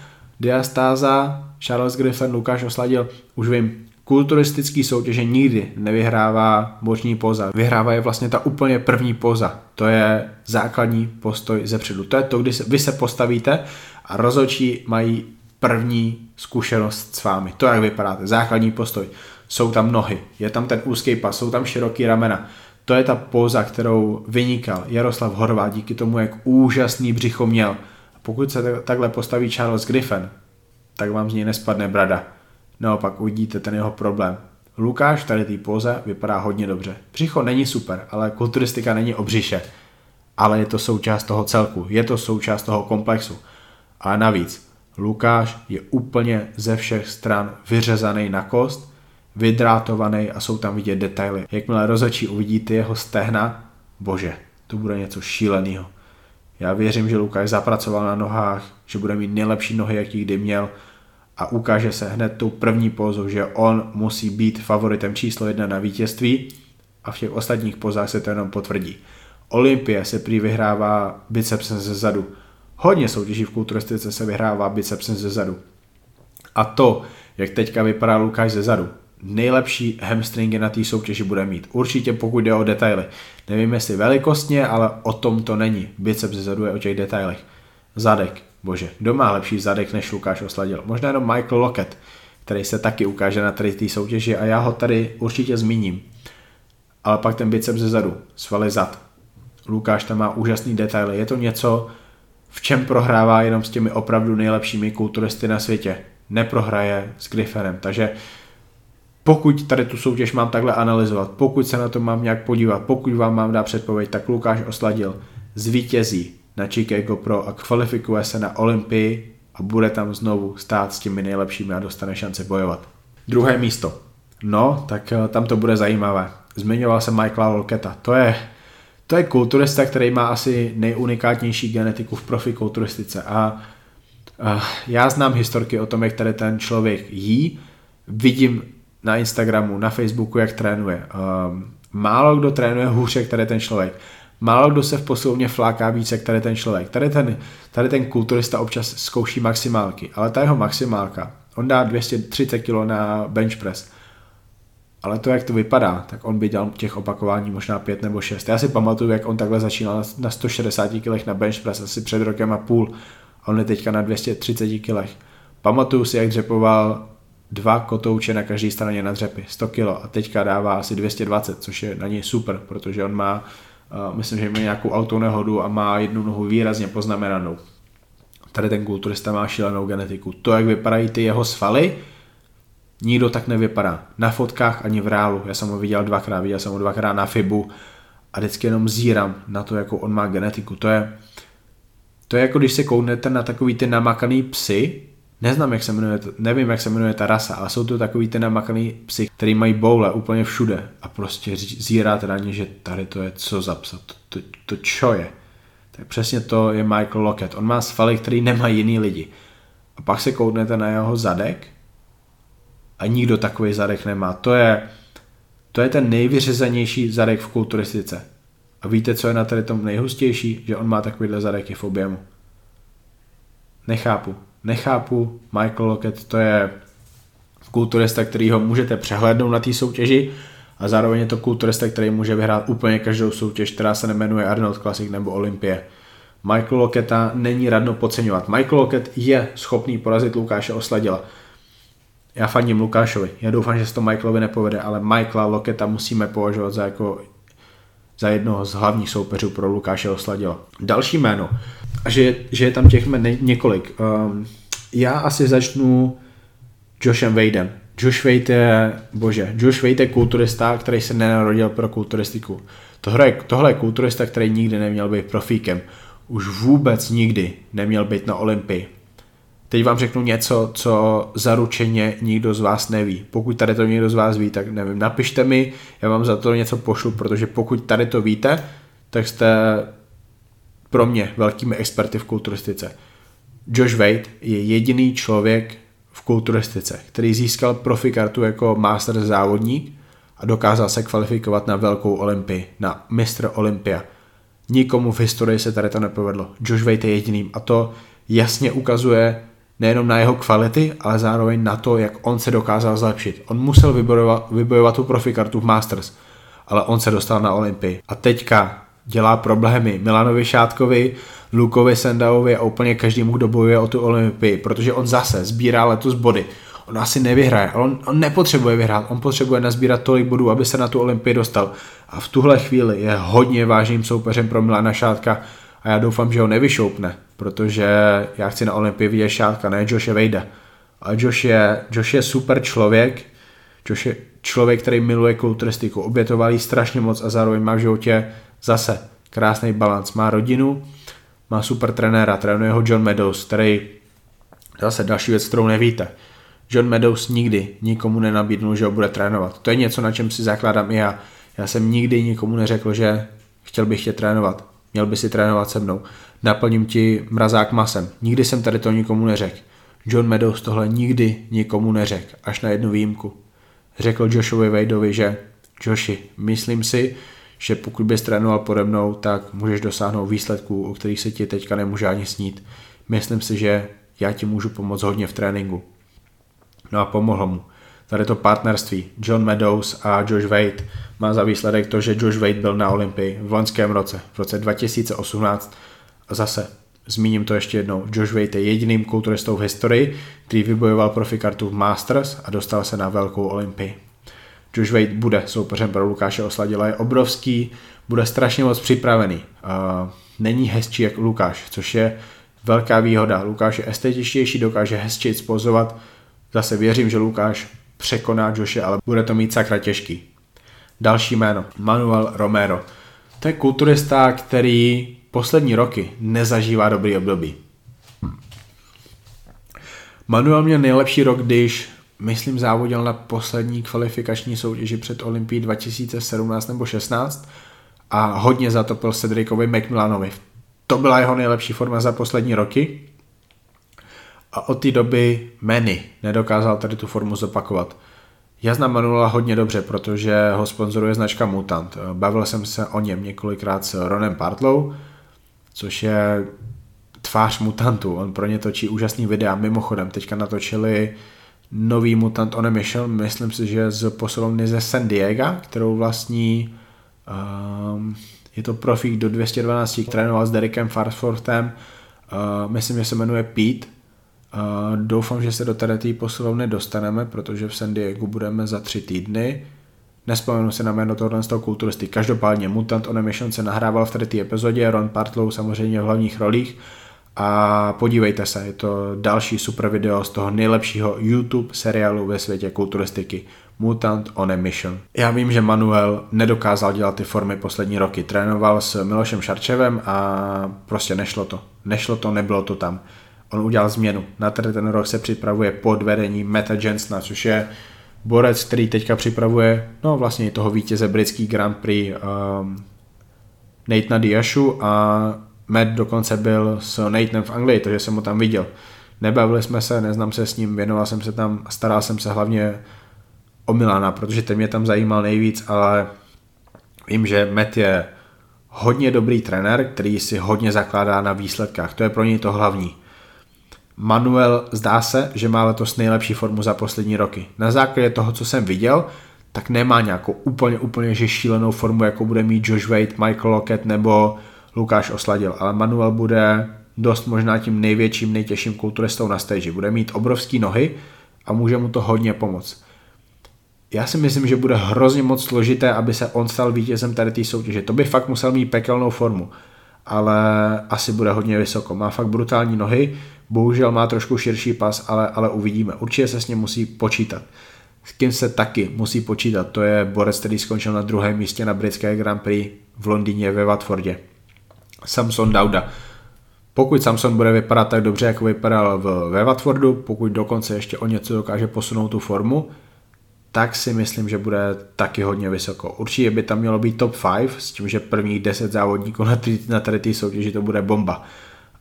Diastáza, Charles Griffin, Lukáš Osladil, už vím, kulturistický soutěže nikdy nevyhrává boční poza. Vyhrává je vlastně ta úplně první poza. To je základní postoj ze předu. To je to, kdy se, vy se postavíte a rozhodčí mají první zkušenost s vámi. To, jak vypadáte. Základní postoj. Jsou tam nohy, je tam ten úzký pas, jsou tam široký ramena. To je ta póza, kterou vynikal Jaroslav Horvát díky tomu, jak úžasný břicho měl. A pokud se takhle postaví Charles Griffin, tak vám z něj nespadne brada. Naopak uvidíte ten jeho problém. Lukáš tady té póze vypadá hodně dobře. Břicho není super, ale kulturistika není o břiše. Ale je to součást toho celku, je to součást toho komplexu. A navíc, Lukáš je úplně ze všech stran vyřezaný na kost, vydrátovaný a jsou tam vidět detaily. Jakmile rozečí uvidíte jeho stehna, bože, to bude něco šíleného. Já věřím, že Lukáš zapracoval na nohách, že bude mít nejlepší nohy, jaký kdy měl a ukáže se hned tou první pózou, že on musí být favoritem číslo jedna na vítězství a v těch ostatních pozách se to jenom potvrdí. Olympie se prý vyhrává bicepsem ze zadu. Hodně soutěží v kulturistice se vyhrává bicepsem ze zadu. A to, jak teďka vypadá Lukáš ze zadu, nejlepší hamstringy na té soutěži bude mít. Určitě pokud jde o detaily. Nevím jestli velikostně, ale o tom to není. Biceps ze zadu je o těch detailech. Zadek, bože, kdo má lepší zadek než Lukáš Osladil? Možná jenom Michael Lockett, který se taky ukáže na tady té soutěži a já ho tady určitě zmíním. Ale pak ten biceps ze zadu, svaly zad. Lukáš tam má úžasný detaily. Je to něco, v čem prohrává jenom s těmi opravdu nejlepšími kulturisty na světě. Neprohraje s Griffinem, takže pokud tady tu soutěž mám takhle analyzovat, pokud se na to mám nějak podívat, pokud vám mám dát předpověď, tak Lukáš Osladil zvítězí na Chicago Pro a kvalifikuje se na Olympii a bude tam znovu stát s těmi nejlepšími a dostane šanci bojovat. Druhé místo. No, tak eh, tam to bude zajímavé. Zmiňoval jsem Michaela Volketa. To je, to je kulturista, který má asi nejunikátnější genetiku v profi kulturistice a uh, já znám historky o tom, jak tady ten člověk jí, vidím na Instagramu, na Facebooku, jak trénuje. Um, málo kdo trénuje hůř, jak tady ten člověk. Málo kdo se v posilovně fláká více, jak tady ten člověk. Tady ten, tady ten kulturista občas zkouší maximálky, ale ta jeho maximálka, on dá 230 kg na bench press, ale to, jak to vypadá, tak on by dělal těch opakování možná pět nebo šest. Já si pamatuju, jak on takhle začínal na 160 kg na bench press asi před rokem a půl a on je teďka na 230 kg. Pamatuju si, jak dřepoval dva kotouče na každé straně na dřepy, 100 kg a teďka dává asi 220, což je na něj super, protože on má, myslím, že má nějakou autonehodu a má jednu nohu výrazně poznamenanou. Tady ten kulturista má šílenou genetiku. To, jak vypadají ty jeho svaly, nikdo tak nevypadá. Na fotkách ani v reálu. Já jsem ho viděl dvakrát, viděl jsem ho dvakrát na FIBu a vždycky jenom zírám na to, jakou on má genetiku. To je, to je jako když se kouknete na takový ty namakaný psy, Neznám, jak se jmenuje, nevím, jak se jmenuje ta rasa, ale jsou to takový ty namakaný psy, který mají boule úplně všude a prostě zíráte na ně, že tady to je co za psa, to, to, to čo je. Tak přesně to je Michael Lockett. On má svaly, který nemají jiný lidi. A pak se kouknete na jeho zadek a nikdo takový zadek nemá. To je, to je ten nejvyřezenější zadek v kulturistice. A víte, co je na tady tom nejhustější? Že on má takovýhle zadek i v objemu. Nechápu nechápu. Michael Lockett to je kulturista, který ho můžete přehlédnout na té soutěži a zároveň je to kulturista, který může vyhrát úplně každou soutěž, která se nemenuje Arnold Classic nebo Olympie. Michael Locketta není radno podceňovat. Michael Lockett je schopný porazit Lukáše Osladila. Já fandím Lukášovi. Já doufám, že se to Michaelovi nepovede, ale Michaela Loketa musíme považovat za jako za jednoho z hlavních soupeřů pro Lukáše Osladila. Další jméno, a že, že je tam těch jmen několik. Um, já asi začnu Joshem Wadem. Josh Wade je, bože, Josh Wade je kulturista, který se nenarodil pro kulturistiku. Tohle tohle je kulturista, který nikdy neměl být profíkem. Už vůbec nikdy neměl být na Olympii. Teď vám řeknu něco, co zaručeně nikdo z vás neví. Pokud tady to někdo z vás ví, tak nevím, napište mi, já vám za to něco pošlu, protože pokud tady to víte, tak jste pro mě velkými experty v kulturistice. Josh Wade je jediný člověk v kulturistice, který získal profi kartu jako master závodník a dokázal se kvalifikovat na velkou olympii, na mistr Olympia. Nikomu v historii se tady to nepovedlo. Josh Wade je jediným a to jasně ukazuje nejenom na jeho kvality, ale zároveň na to, jak on se dokázal zlepšit. On musel vybojovat, vybojovat tu profikartu v Masters, ale on se dostal na Olympii. A teďka dělá problémy Milanovi Šátkovi, Lukovi Sendaovi a úplně každému, kdo bojuje o tu Olympii, protože on zase sbírá letos body. On asi nevyhraje, ale on, on nepotřebuje vyhrát, on potřebuje nazbírat tolik bodů, aby se na tu Olympii dostal. A v tuhle chvíli je hodně vážným soupeřem pro Milana Šátka a já doufám, že ho nevyšoupne, protože já chci na Olympii vidět Šátka, ne Joshe Vejda. A Josh je, Josh je super člověk, Josh je člověk, který miluje kulturistiku, obětoval jí strašně moc a zároveň má v životě zase krásný balans. Má rodinu, má super trenéra, trénuje ho John Meadows, který zase další věc, kterou nevíte. John Meadows nikdy nikomu nenabídnul, že ho bude trénovat. To je něco, na čem si zakládám i já. Já jsem nikdy nikomu neřekl, že chtěl bych tě trénovat. Měl by si trénovat se mnou. Naplním ti mrazák masem. Nikdy jsem tady to nikomu neřekl. John Meadows tohle nikdy nikomu neřekl, až na jednu výjimku. Řekl Joshovi Wadeovi, že Joshi, myslím si, že pokud bys trénoval pode mnou, tak můžeš dosáhnout výsledků, o kterých se ti teďka nemůže ani snít. Myslím si, že já ti můžu pomoct hodně v tréninku. No a pomohl mu. Tady to partnerství John Meadows a Josh Wade má za výsledek to, že Josh Wade byl na Olympii v loňském roce, v roce 2018. A zase, zmíním to ještě jednou, Josh Wade je jediným kulturistou v historii, který vybojoval profikartu v Masters a dostal se na velkou Olympii. Josh Wade bude soupeřem pro Lukáše Osladila, je obrovský, bude strašně moc připravený. Uh, není hezčí jak Lukáš, což je velká výhoda. Lukáš je estetičtější, dokáže hezčí spozovat. Zase věřím, že Lukáš překoná Joshe, ale bude to mít sakra těžký. Další jméno, Manuel Romero. To je kulturista, který poslední roky nezažívá dobrý období. Manuel měl nejlepší rok, když myslím, závodil na poslední kvalifikační soutěži před Olympií 2017 nebo 16 a hodně zatopil Cedricovi McMillanovi. To byla jeho nejlepší forma za poslední roky a od té doby Manny nedokázal tady tu formu zopakovat. Já znám Manuela hodně dobře, protože ho sponzoruje značka Mutant. Bavil jsem se o něm několikrát s Ronem Partlow, což je tvář Mutantu. On pro ně točí úžasný videa. Mimochodem, teďka natočili nový Mutant on Mission, myslím si, že z posilovny ze San Diego, kterou vlastní um, je to profík do 212, trénoval s Derekem Farfortem, uh, myslím, že se jmenuje Pete, doufám, že se do té posilovny dostaneme, protože v San Diego budeme za tři týdny. Nespomenu se na jméno tohoto z toho kulturisty. Každopádně Mutant on a Mission se nahrával v této epizodě, Ron Partlow samozřejmě v hlavních rolích a podívejte se, je to další super video z toho nejlepšího YouTube seriálu ve světě kulturistiky. Mutant on a Mission. Já vím, že Manuel nedokázal dělat ty formy poslední roky. Trénoval s Milošem Šarčevem a prostě nešlo to. Nešlo to, nebylo to tam. On udělal změnu. Na tady ten rok se připravuje pod vedením Meta Jensna, což je borec, který teďka připravuje no vlastně toho vítěze britský Grand Prix um, Nathan Diashu a Matt dokonce byl s Nathanem v Anglii, takže jsem ho tam viděl. Nebavili jsme se, neznám se s ním, věnoval jsem se tam, staral jsem se hlavně o Milana, protože ten mě tam zajímal nejvíc, ale vím, že Matt je hodně dobrý trenér, který si hodně zakládá na výsledkách. To je pro něj to hlavní. Manuel zdá se, že má letos nejlepší formu za poslední roky. Na základě toho, co jsem viděl, tak nemá nějakou úplně, úplně že šílenou formu, jako bude mít Josh Wade, Michael Lockett nebo Lukáš osladil, ale Manuel bude dost možná tím největším, nejtěžším kulturistou na stage. Bude mít obrovský nohy a může mu to hodně pomoct. Já si myslím, že bude hrozně moc složité, aby se on stal vítězem tady té soutěže. To by fakt musel mít pekelnou formu, ale asi bude hodně vysoko. Má fakt brutální nohy, bohužel má trošku širší pas, ale, ale uvidíme. Určitě se s ním musí počítat. s kým se taky musí počítat, to je borec, který skončil na druhém místě na britské Grand Prix v Londýně ve Watfordě. Samson Dauda. Pokud Samson bude vypadat tak dobře, jako vypadal v, ve Watfordu, pokud dokonce ještě o něco dokáže posunout tu formu, tak si myslím, že bude taky hodně vysoko. Určitě by tam mělo být top 5, s tím, že prvních 10 závodníků na, na tady té soutěži to bude bomba.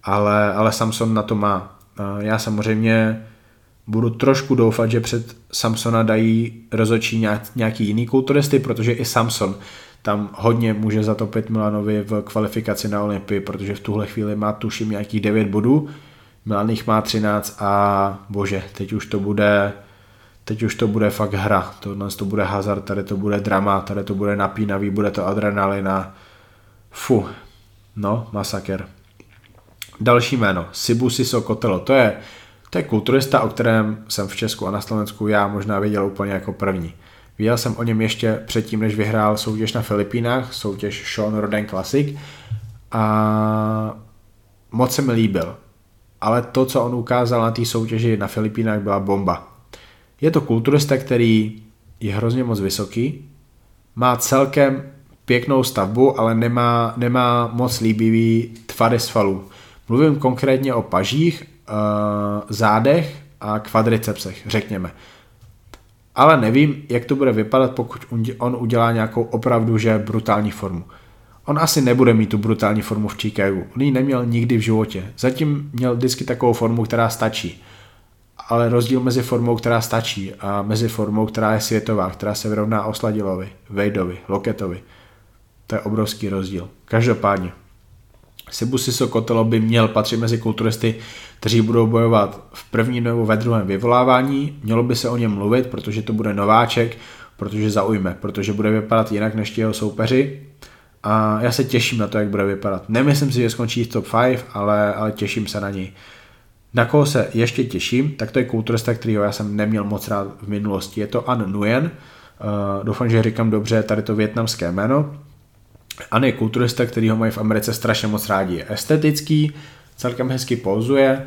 Ale, ale Samson na to má. Já samozřejmě budu trošku doufat, že před Samsona dají rozočí nějaký jiný kulturisty, protože i Samson tam hodně může zatopit Milanovi v kvalifikaci na Olympii, protože v tuhle chvíli má tuším nějakých 9 bodů, Milan jich má 13 a bože, teď už to bude teď už to bude fakt hra, tohle to bude hazard, tady to bude drama, tady to bude napínavý, bude to adrenalina, fu, no, masaker. Další jméno, Sibusi Sokotelo, to je, to je kulturista, o kterém jsem v Česku a na Slovensku já možná viděl úplně jako první. Viděl jsem o něm ještě předtím, než vyhrál soutěž na Filipínách, soutěž Sean Roden Classic a moc se mi líbil. Ale to, co on ukázal na té soutěži na Filipínách, byla bomba. Je to kulturista, který je hrozně moc vysoký, má celkem pěknou stavbu, ale nemá, nemá moc líbivý tvary svalů. Mluvím konkrétně o pažích, eh, zádech a kvadricepsech, řekněme ale nevím, jak to bude vypadat, pokud on udělá nějakou opravdu že brutální formu. On asi nebude mít tu brutální formu v Chicagu. On ji neměl nikdy v životě. Zatím měl vždycky takovou formu, která stačí. Ale rozdíl mezi formou, která stačí a mezi formou, která je světová, která se vyrovná Osladilovi, Vejdovi, Loketovi, to je obrovský rozdíl. Každopádně, Sibusiso Kotelo by měl patřit mezi kulturisty, kteří budou bojovat v prvním nebo ve druhém vyvolávání. Mělo by se o něm mluvit, protože to bude nováček, protože zaujme, protože bude vypadat jinak než jeho soupeři. A já se těším na to, jak bude vypadat. Nemyslím si, že skončí v top 5, ale, ale těším se na něj. Na koho se ještě těším, tak to je kulturista, kterýho já jsem neměl moc rád v minulosti. Je to An Nguyen. Uh, doufám, že říkám dobře tady to větnamské jméno. An je kulturista, který ho mají v Americe strašně moc rádi. Je estetický, celkem hezky pouzuje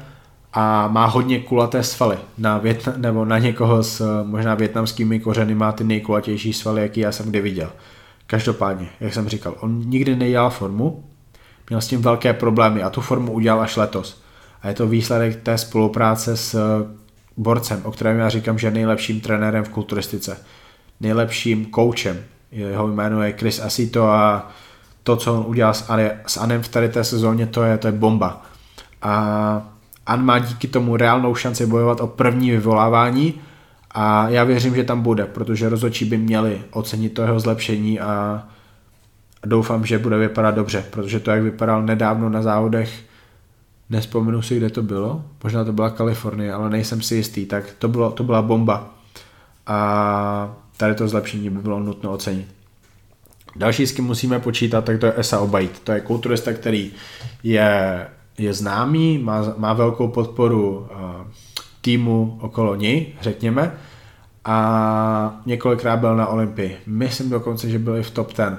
a má hodně kulaté svaly. Na, Větna, nebo na někoho s možná větnamskými kořeny má ty nejkulatější svaly, jaký já jsem kdy viděl. Každopádně, jak jsem říkal, on nikdy nedělal formu, měl s tím velké problémy a tu formu udělal až letos. A je to výsledek té spolupráce s borcem, o kterém já říkám, že je nejlepším trenérem v kulturistice. Nejlepším koučem, jeho jméno je Chris Asito a to, co on udělal s, s Anem v tady té sezóně, to je, to je bomba. A An má díky tomu reálnou šanci bojovat o první vyvolávání a já věřím, že tam bude, protože rozhodčí by měli ocenit to jeho zlepšení a doufám, že bude vypadat dobře, protože to, jak vypadal nedávno na závodech, nespomenu si, kde to bylo, možná to byla Kalifornie, ale nejsem si jistý, tak to, bylo, to byla bomba. A tady to zlepšení by bylo nutno ocenit. Další, s kým musíme počítat, tak to je Esa Obait. To je kulturista, který je, je známý, má, má velkou podporu uh, týmu okolo něj, řekněme, a několikrát byl na Olympii. Myslím dokonce, že byl i v top 10.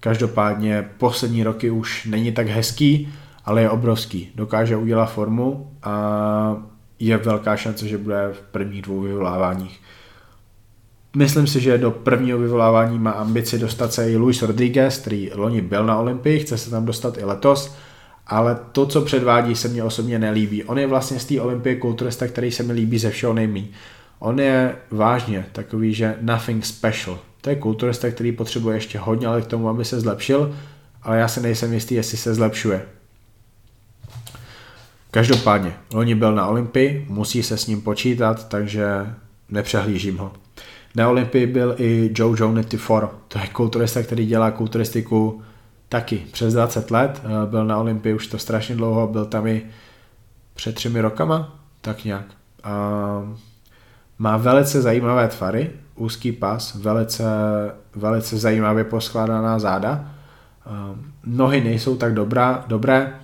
Každopádně poslední roky už není tak hezký, ale je obrovský. Dokáže udělat formu a je velká šance, že bude v prvních dvou vyvoláváních. Myslím si, že do prvního vyvolávání má ambici dostat se i Luis Rodriguez, který loni byl na Olympii, chce se tam dostat i letos, ale to, co předvádí, se mně osobně nelíbí. On je vlastně z té Olympie kulturista, který se mi líbí ze všeho nejmí. On je vážně takový, že nothing special. To je kulturista, který potřebuje ještě hodně ale k tomu, aby se zlepšil, ale já se nejsem jistý, jestli se zlepšuje. Každopádně, loni byl na Olympii, musí se s ním počítat, takže nepřehlížím ho. Na Olympii byl i Joe Jonety Foro. To je kulturista, který dělá kulturistiku taky přes 20 let. Eh, byl na Olympii už to strašně dlouho, byl tam i před třemi rokama, tak nějak. A má velice zajímavé tvary, úzký pas, velice, velice zajímavě poskládaná záda. Nohy nejsou tak dobrá, dobré.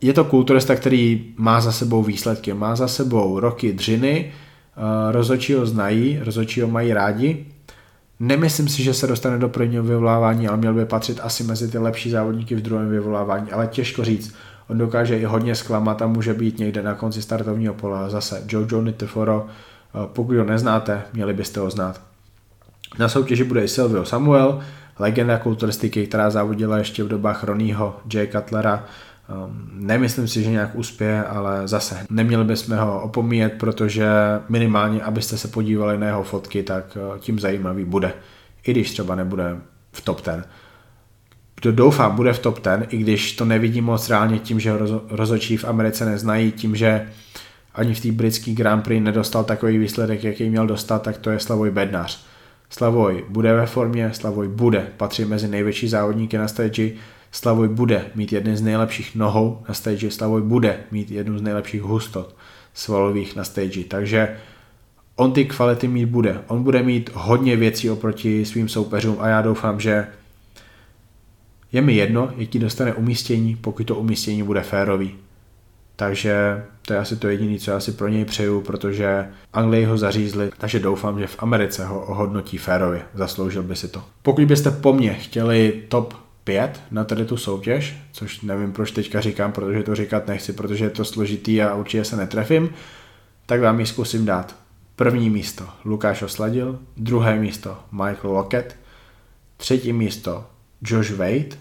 Je to kulturista, který má za sebou výsledky, má za sebou roky dřiny, Eh, rozhodčí ho znají, rozhodčí ho mají rádi. Nemyslím si, že se dostane do prvního vyvolávání, ale měl by patřit asi mezi ty lepší závodníky v druhém vyvolávání, ale těžko říct. On dokáže i hodně zklamat a může být někde na konci startovního pole. Zase Jojo Niteforo pokud ho neznáte, měli byste ho znát. Na soutěži bude i Silvio Samuel, legenda kulturistiky, která závodila ještě v dobách Ronnieho J. Cutlera. Um, nemyslím si, že nějak uspěje, ale zase neměli bychom ho opomíjet, protože minimálně, abyste se podívali na jeho fotky, tak uh, tím zajímavý bude. I když třeba nebude v top 10. Kdo doufá, bude v top 10, i když to nevidí moc reálně tím, že ho rozočí v Americe neznají, tím, že ani v té britské Grand Prix nedostal takový výsledek, jaký měl dostat, tak to je Slavoj Bednář Slavoj bude ve formě, Slavoj bude patří mezi největší závodníky na stage, Slavoj bude mít jedny z nejlepších nohou na stage, Slavoj bude mít jednu z nejlepších hustot svalových na stage, takže on ty kvality mít bude. On bude mít hodně věcí oproti svým soupeřům a já doufám, že je mi jedno, jaký dostane umístění, pokud to umístění bude férový. Takže to je asi to jediné, co já si pro něj přeju, protože Anglii ho zařízli, takže doufám, že v Americe ho ohodnotí férově, zasloužil by si to. Pokud byste po mně chtěli top 5 na tady tu soutěž, což nevím, proč teďka říkám, protože to říkat nechci, protože je to složitý a určitě se netrefím, tak vám ji zkusím dát. První místo Lukáš Osladil, druhé místo Michael Lockett, třetí místo Josh Wade,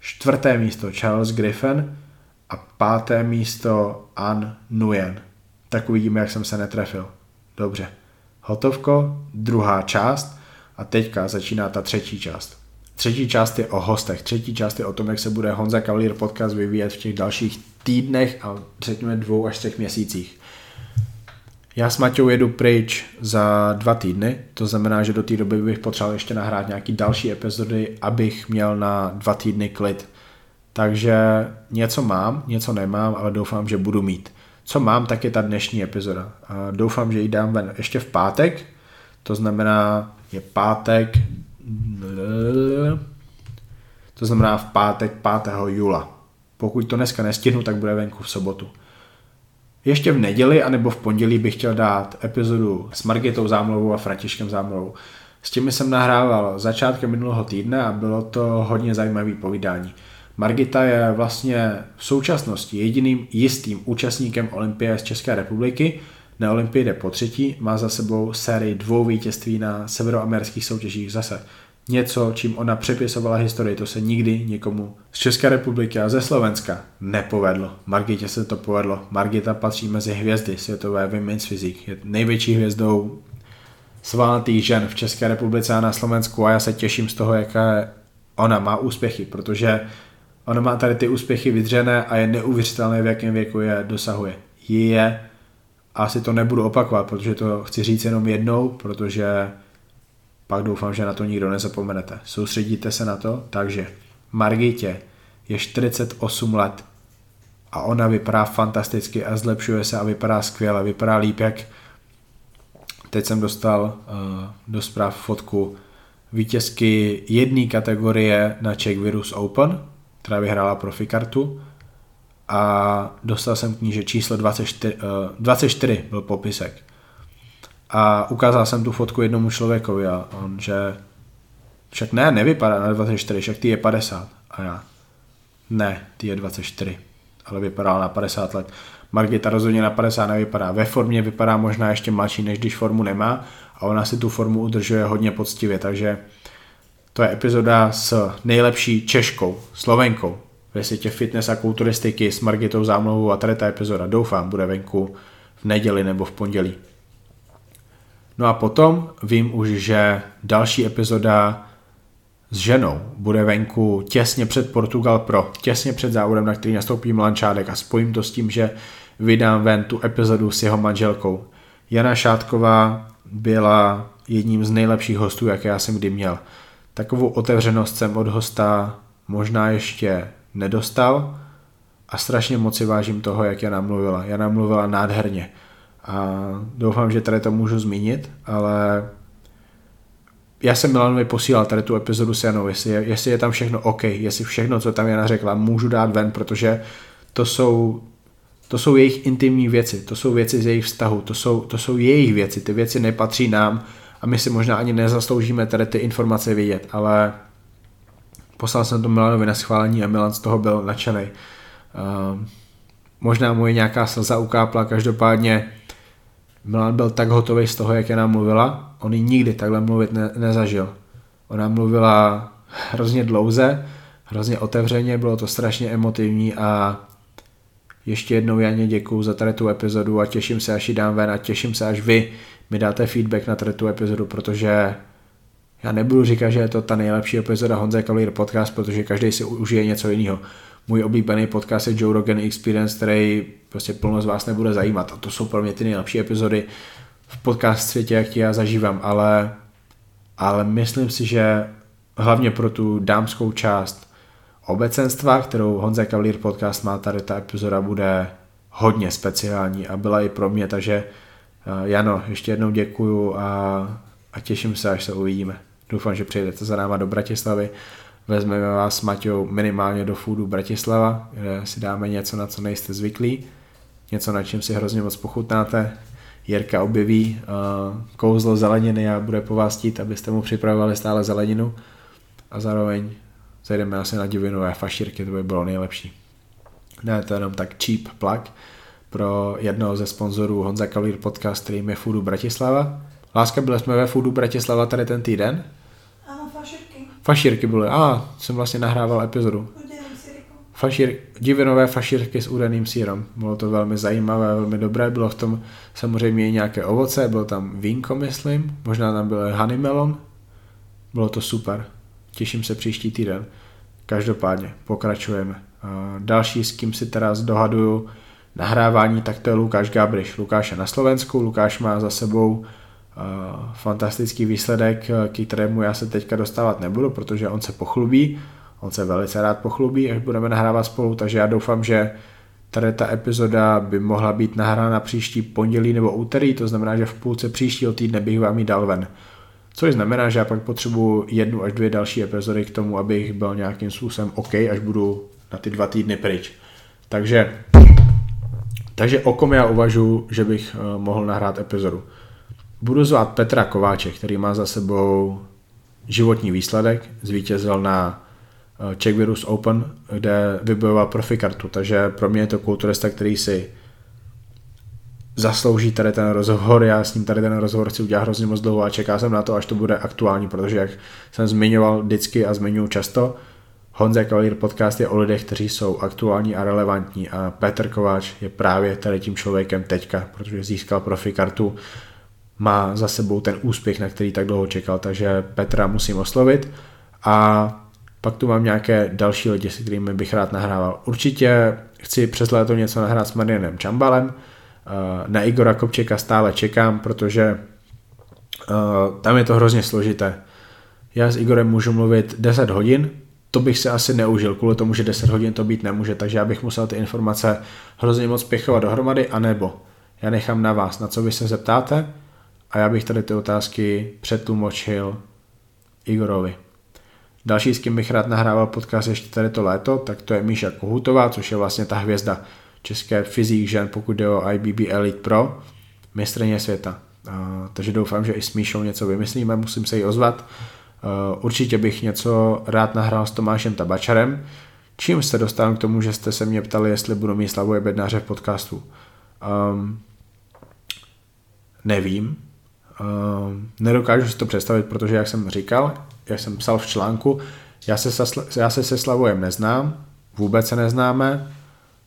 čtvrté místo Charles Griffin, a páté místo An Nguyen. Tak uvidíme, jak jsem se netrefil. Dobře. Hotovko, druhá část a teďka začíná ta třetí část. Třetí část je o hostech, třetí část je o tom, jak se bude Honza Cavalier podcast vyvíjet v těch dalších týdnech a řekněme dvou až třech měsících. Já s Maťou jedu pryč za dva týdny, to znamená, že do té doby bych potřeboval ještě nahrát nějaký další epizody, abych měl na dva týdny klid. Takže něco mám, něco nemám, ale doufám, že budu mít. Co mám, tak je ta dnešní epizoda. Doufám, že ji dám ven ještě v pátek, to znamená, je pátek, to znamená v pátek 5. jula. Pokud to dneska nestihnu, tak bude venku v sobotu. Ještě v neděli anebo v pondělí bych chtěl dát epizodu s Margitou Zámlovou a Františkem Zámlovou. S těmi jsem nahrával začátkem minulého týdne a bylo to hodně zajímavé povídání. Margita je vlastně v současnosti jediným jistým účastníkem Olympie z České republiky. Na Olympii jde po třetí, má za sebou sérii dvou vítězství na severoamerických soutěžích zase. Něco, čím ona přepisovala historii, to se nikdy nikomu z České republiky a ze Slovenska nepovedlo. Margitě se to povedlo. Margita patří mezi hvězdy světové women's physique. Je největší hvězdou svalnatých žen v České republice a na Slovensku a já se těším z toho, jaké ona má úspěchy, protože Ona má tady ty úspěchy vydřené a je neuvěřitelné, v jakém věku je dosahuje. Je, asi to nebudu opakovat, protože to chci říct jenom jednou, protože pak doufám, že na to nikdo nezapomenete. Soustředíte se na to, takže Margitě je 48 let a ona vypadá fantasticky a zlepšuje se a vypadá skvěle, vypadá líp, jak teď jsem dostal uh, do zpráv fotku vítězky jedné kategorie na Czech Virus Open, která vyhrála profikartu a dostal jsem k ní, že číslo 24, uh, 24 byl popisek. A ukázal jsem tu fotku jednomu člověkovi a on, že však ne, nevypadá na 24, však ty je 50. A já, ne, ty je 24, ale vypadá na 50 let. Margita rozhodně na 50 nevypadá. Ve formě vypadá možná ještě mladší, než když formu nemá a ona si tu formu udržuje hodně poctivě, takže to je epizoda s nejlepší Češkou, Slovenkou ve světě fitness a kulturistiky s Margitou Zámlovou a tady ta epizoda doufám bude venku v neděli nebo v pondělí. No a potom vím už, že další epizoda s ženou bude venku těsně před Portugal Pro, těsně před závodem, na který nastoupí Milan Čádek a spojím to s tím, že vydám ven tu epizodu s jeho manželkou. Jana Šátková byla jedním z nejlepších hostů, jaké já jsem kdy měl. Takovou otevřenost jsem od hosta možná ještě nedostal a strašně moc si vážím toho, jak Jana mluvila. Jana mluvila nádherně a doufám, že tady to můžu zmínit, ale já jsem Milanovi posílal tady tu epizodu s Janou, jestli je, jestli je tam všechno OK, jestli všechno, co tam Jana řekla, můžu dát ven, protože to jsou, to jsou jejich intimní věci, to jsou věci z jejich vztahu, to jsou, to jsou jejich věci, ty věci nepatří nám a my si možná ani nezasloužíme tady ty informace vědět, ale poslal jsem to Milanovi na schválení a Milan z toho byl nadšený. Uh, možná mu je nějaká slza ukápla, každopádně Milan byl tak hotový z toho, jak je nám mluvila. On ji nikdy takhle mluvit ne- nezažil. Ona mluvila hrozně dlouze, hrozně otevřeně, bylo to strašně emotivní a ještě jednou Janě děkuju za tady tu epizodu a těším se, až ji dám ven a těším se, až vy mi dáte feedback na tady tu epizodu, protože já nebudu říkat, že je to ta nejlepší epizoda Honza Cavalier podcast, protože každý si užije něco jiného. Můj oblíbený podcast je Joe Rogan Experience, který prostě plno z vás nebude zajímat. A to jsou pro mě ty nejlepší epizody v podcast světě, jak já zažívám, ale, ale myslím si, že hlavně pro tu dámskou část obecenstva, kterou Honza Cavalier podcast má, tady ta epizoda bude hodně speciální a byla i pro mě, takže eh, Jano, ještě jednou děkuju a, a těším se, až se uvidíme. Doufám, že přijedete za náma do Bratislavy. Vezmeme vás s Maťou minimálně do foodu Bratislava, kde si dáme něco, na co nejste zvyklí. Něco, na čem si hrozně moc pochutnáte. Jirka objeví uh, kouzlo zeleniny a bude po vás tít, abyste mu připravovali stále zeleninu. A zároveň zajdeme asi na divinové fašírky, to by bylo nejlepší. Ne, to je jenom tak cheap plug pro jednoho ze sponzorů Honza Cavalier podcast, kterým je Foodu Bratislava. Láska, byli jsme ve Foodu Bratislava tady ten týden? Ano, faširky. Fašírky byly. A, ah, jsem vlastně nahrával epizodu. Fašír, divinové fašírky s údeným sírem. Bylo to velmi zajímavé, velmi dobré. Bylo v tom samozřejmě i nějaké ovoce, bylo tam vínko, myslím. Možná tam byl honey melon. Bylo to super. Těším se příští týden. Každopádně, pokračujeme. Další, s kým si teda dohaduju nahrávání, tak to je Lukáš Gabriš. Lukáš je na Slovensku, Lukáš má za sebou fantastický výsledek, k kterému já se teďka dostávat nebudu, protože on se pochlubí, on se velice rád pochlubí, až budeme nahrávat spolu, takže já doufám, že tady ta epizoda by mohla být nahrána příští pondělí nebo úterý, to znamená, že v půlce příštího týdne bych vám ji dal ven. Což znamená, že já pak potřebuji jednu až dvě další epizody k tomu, abych byl nějakým způsobem OK, až budu na ty dva týdny pryč. Takže, takže o kom já uvažuji, že bych uh, mohl nahrát epizodu. Budu zvát Petra Kováče, který má za sebou životní výsledek, zvítězil na eh, Czech Virus Open, kde vybojoval profi kartu, takže pro mě je to kulturista, který si zaslouží tady ten rozhovor, já s ním tady ten rozhovor chci udělat hrozně moc dlouho a čeká jsem na to, až to bude aktuální, protože jak jsem zmiňoval vždycky a zmiňuji často, Honza Cavalier podcast je o lidech, kteří jsou aktuální a relevantní a Petr Kováč je právě tady tím člověkem teďka, protože získal profi kartu, má za sebou ten úspěch, na který tak dlouho čekal, takže Petra musím oslovit a pak tu mám nějaké další lidi, s kterými bych rád nahrával. Určitě chci přes léto něco nahrát s Marianem Čambalem, Eh, na Igora Kopčeka stále čekám, protože eh, tam je to hrozně složité. Já s Igorem můžu mluvit 10 hodin, to bych se asi neužil, kvůli tomu, že 10 hodin to být nemůže, takže já bych musel ty informace hrozně moc pěchovat dohromady, anebo já nechám na vás, na co vy se zeptáte a já bych tady ty otázky přetlumočil Igorovi. Další, s kým bych rád nahrával podcast ještě tady to léto, tak to je Míša Kohutová, což je vlastně ta hvězda české fyzik žen, pokud jde o IBB Elite Pro, mistrně světa. Uh, takže doufám, že i s Míšou něco vymyslíme, musím se jí ozvat. Určitě bych něco rád nahrál s Tomášem Tabačarem, čím se dostávám k tomu, že jste se mě ptali, jestli budu mít Slavuje Bednáře v podcastu. Um, nevím, nedokážu si to představit, protože jak jsem říkal, jak jsem psal v článku, já se, já se se Slavojem neznám, vůbec se neznáme,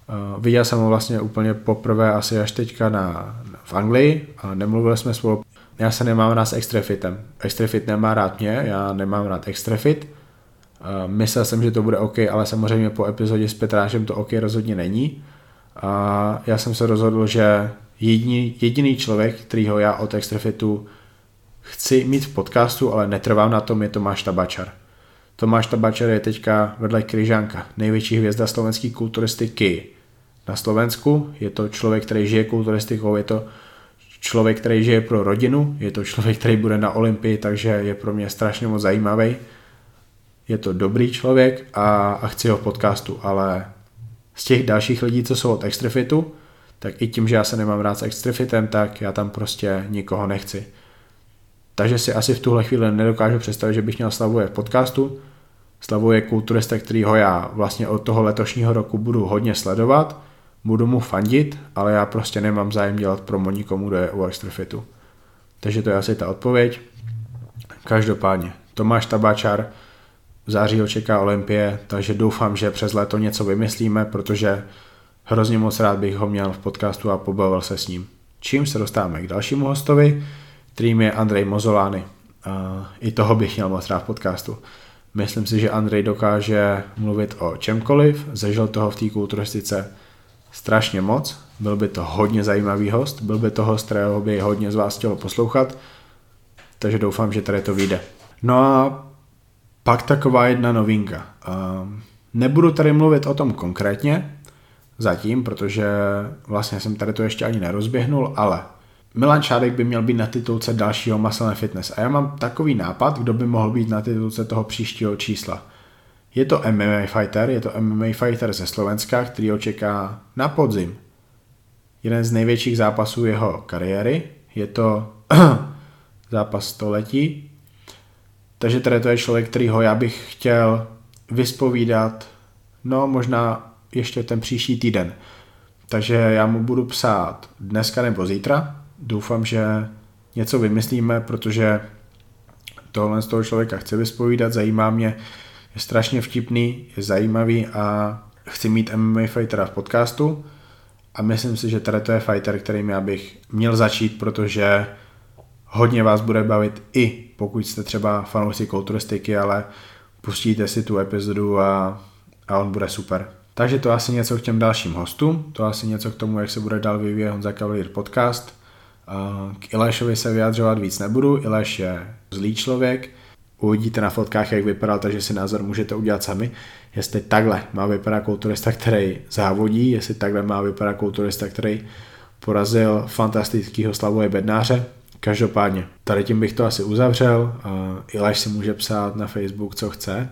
Uh, viděl jsem ho vlastně úplně poprvé asi až teďka na, v Anglii a nemluvili jsme spolu. Já se nemám rád s Extrafitem. Extrafit nemá rád mě, já nemám rád Extrafit. Uh, myslel jsem, že to bude OK, ale samozřejmě po epizodě s Petrášem to OK rozhodně není. A já jsem se rozhodl, že jediný, jediný člověk, kterýho já od Extrafitu chci mít v podcastu, ale netrvám na tom, je Tomáš Tabačar. Tomáš Tabačar je teďka vedle Kryžánka, největší hvězda slovenské kulturistiky na Slovensku. Je to člověk, který žije kulturistikou, je to člověk, který žije pro rodinu, je to člověk, který bude na Olympii, takže je pro mě strašně moc zajímavý. Je to dobrý člověk a, a chci ho v podcastu, ale z těch dalších lidí, co jsou od Extrafitu, tak i tím, že já se nemám rád s Extrafitem, tak já tam prostě nikoho nechci. Takže si asi v tuhle chvíli nedokážu představit, že bych měl Slavuje v podcastu. Slavuje kulturista, kterýho já vlastně od toho letošního roku budu hodně sledovat budu mu fandit, ale já prostě nemám zájem dělat promo nikomu, kdo je u Extrafitu. Takže to je asi ta odpověď. Každopádně, Tomáš Tabačar v září ho čeká Olympie, takže doufám, že přes léto něco vymyslíme, protože hrozně moc rád bych ho měl v podcastu a pobavil se s ním. Čím se dostáváme k dalšímu hostovi, kterým je Andrej Mozolány. I toho bych měl moc rád v podcastu. Myslím si, že Andrej dokáže mluvit o čemkoliv, zažil toho v té kulturistice strašně moc, byl by to hodně zajímavý host, byl by to host, kterého by hodně z vás chtělo poslouchat, takže doufám, že tady to vyjde. No a pak taková jedna novinka. Nebudu tady mluvit o tom konkrétně, zatím, protože vlastně jsem tady to ještě ani nerozběhnul, ale Milan Šádek by měl být na titulce dalšího Muscle Fitness a já mám takový nápad, kdo by mohl být na titulce toho příštího čísla. Je to MMA fighter, je to MMA fighter ze Slovenska, který ho čeká na podzim. Jeden z největších zápasů jeho kariéry, je to zápas století. Takže tady to je člověk, kterýho já bych chtěl vyspovídat, no možná ještě ten příští týden. Takže já mu budu psát dneska nebo zítra. Doufám, že něco vymyslíme, protože tohle z toho člověka chci vyspovídat, zajímá mě, je strašně vtipný, je zajímavý a chci mít MMA fightera v podcastu a myslím si, že tady to je fighter, kterým já bych měl začít, protože hodně vás bude bavit i pokud jste třeba fanoušci kulturistiky, ale pustíte si tu epizodu a, a on bude super. Takže to asi něco k těm dalším hostům, to asi něco k tomu, jak se bude dál vyvíjet Honza Cavalier podcast. K Ilešovi se vyjadřovat víc nebudu, Ileš je zlý člověk, uvidíte na fotkách, jak vypadal, takže si názor můžete udělat sami. Jestli takhle má vypadat kulturista, který závodí, jestli takhle má vypadat kulturista, který porazil fantastického Slavoje Bednáře. Každopádně, tady tím bych to asi uzavřel. Ileš si může psát na Facebook, co chce.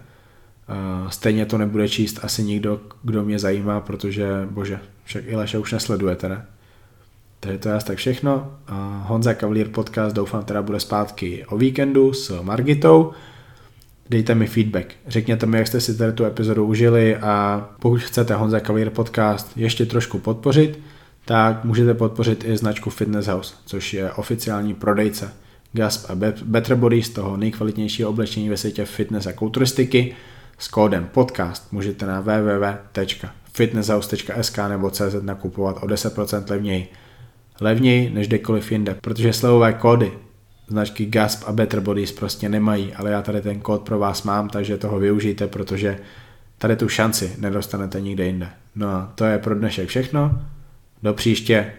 Stejně to nebude číst asi nikdo, kdo mě zajímá, protože, bože, však Ileše už nesledujete, ne? Takže to je asi tak všechno. Honza Cavalier podcast doufám teda bude zpátky o víkendu s Margitou. Dejte mi feedback. Řekněte mi, jak jste si tady tu epizodu užili a pokud chcete Honza Cavalier podcast ještě trošku podpořit, tak můžete podpořit i značku Fitness House, což je oficiální prodejce Gasp a Better Body z toho nejkvalitnějšího oblečení ve světě fitness a kulturistiky. S kódem podcast můžete na www.fitnesshouse.sk nebo CZ nakupovat o 10% levněji levněji než kdekoliv jinde, protože slevové kódy značky Gasp a Better Bodies prostě nemají, ale já tady ten kód pro vás mám, takže toho využijte, protože tady tu šanci nedostanete nikde jinde. No a to je pro dnešek všechno. Do příště.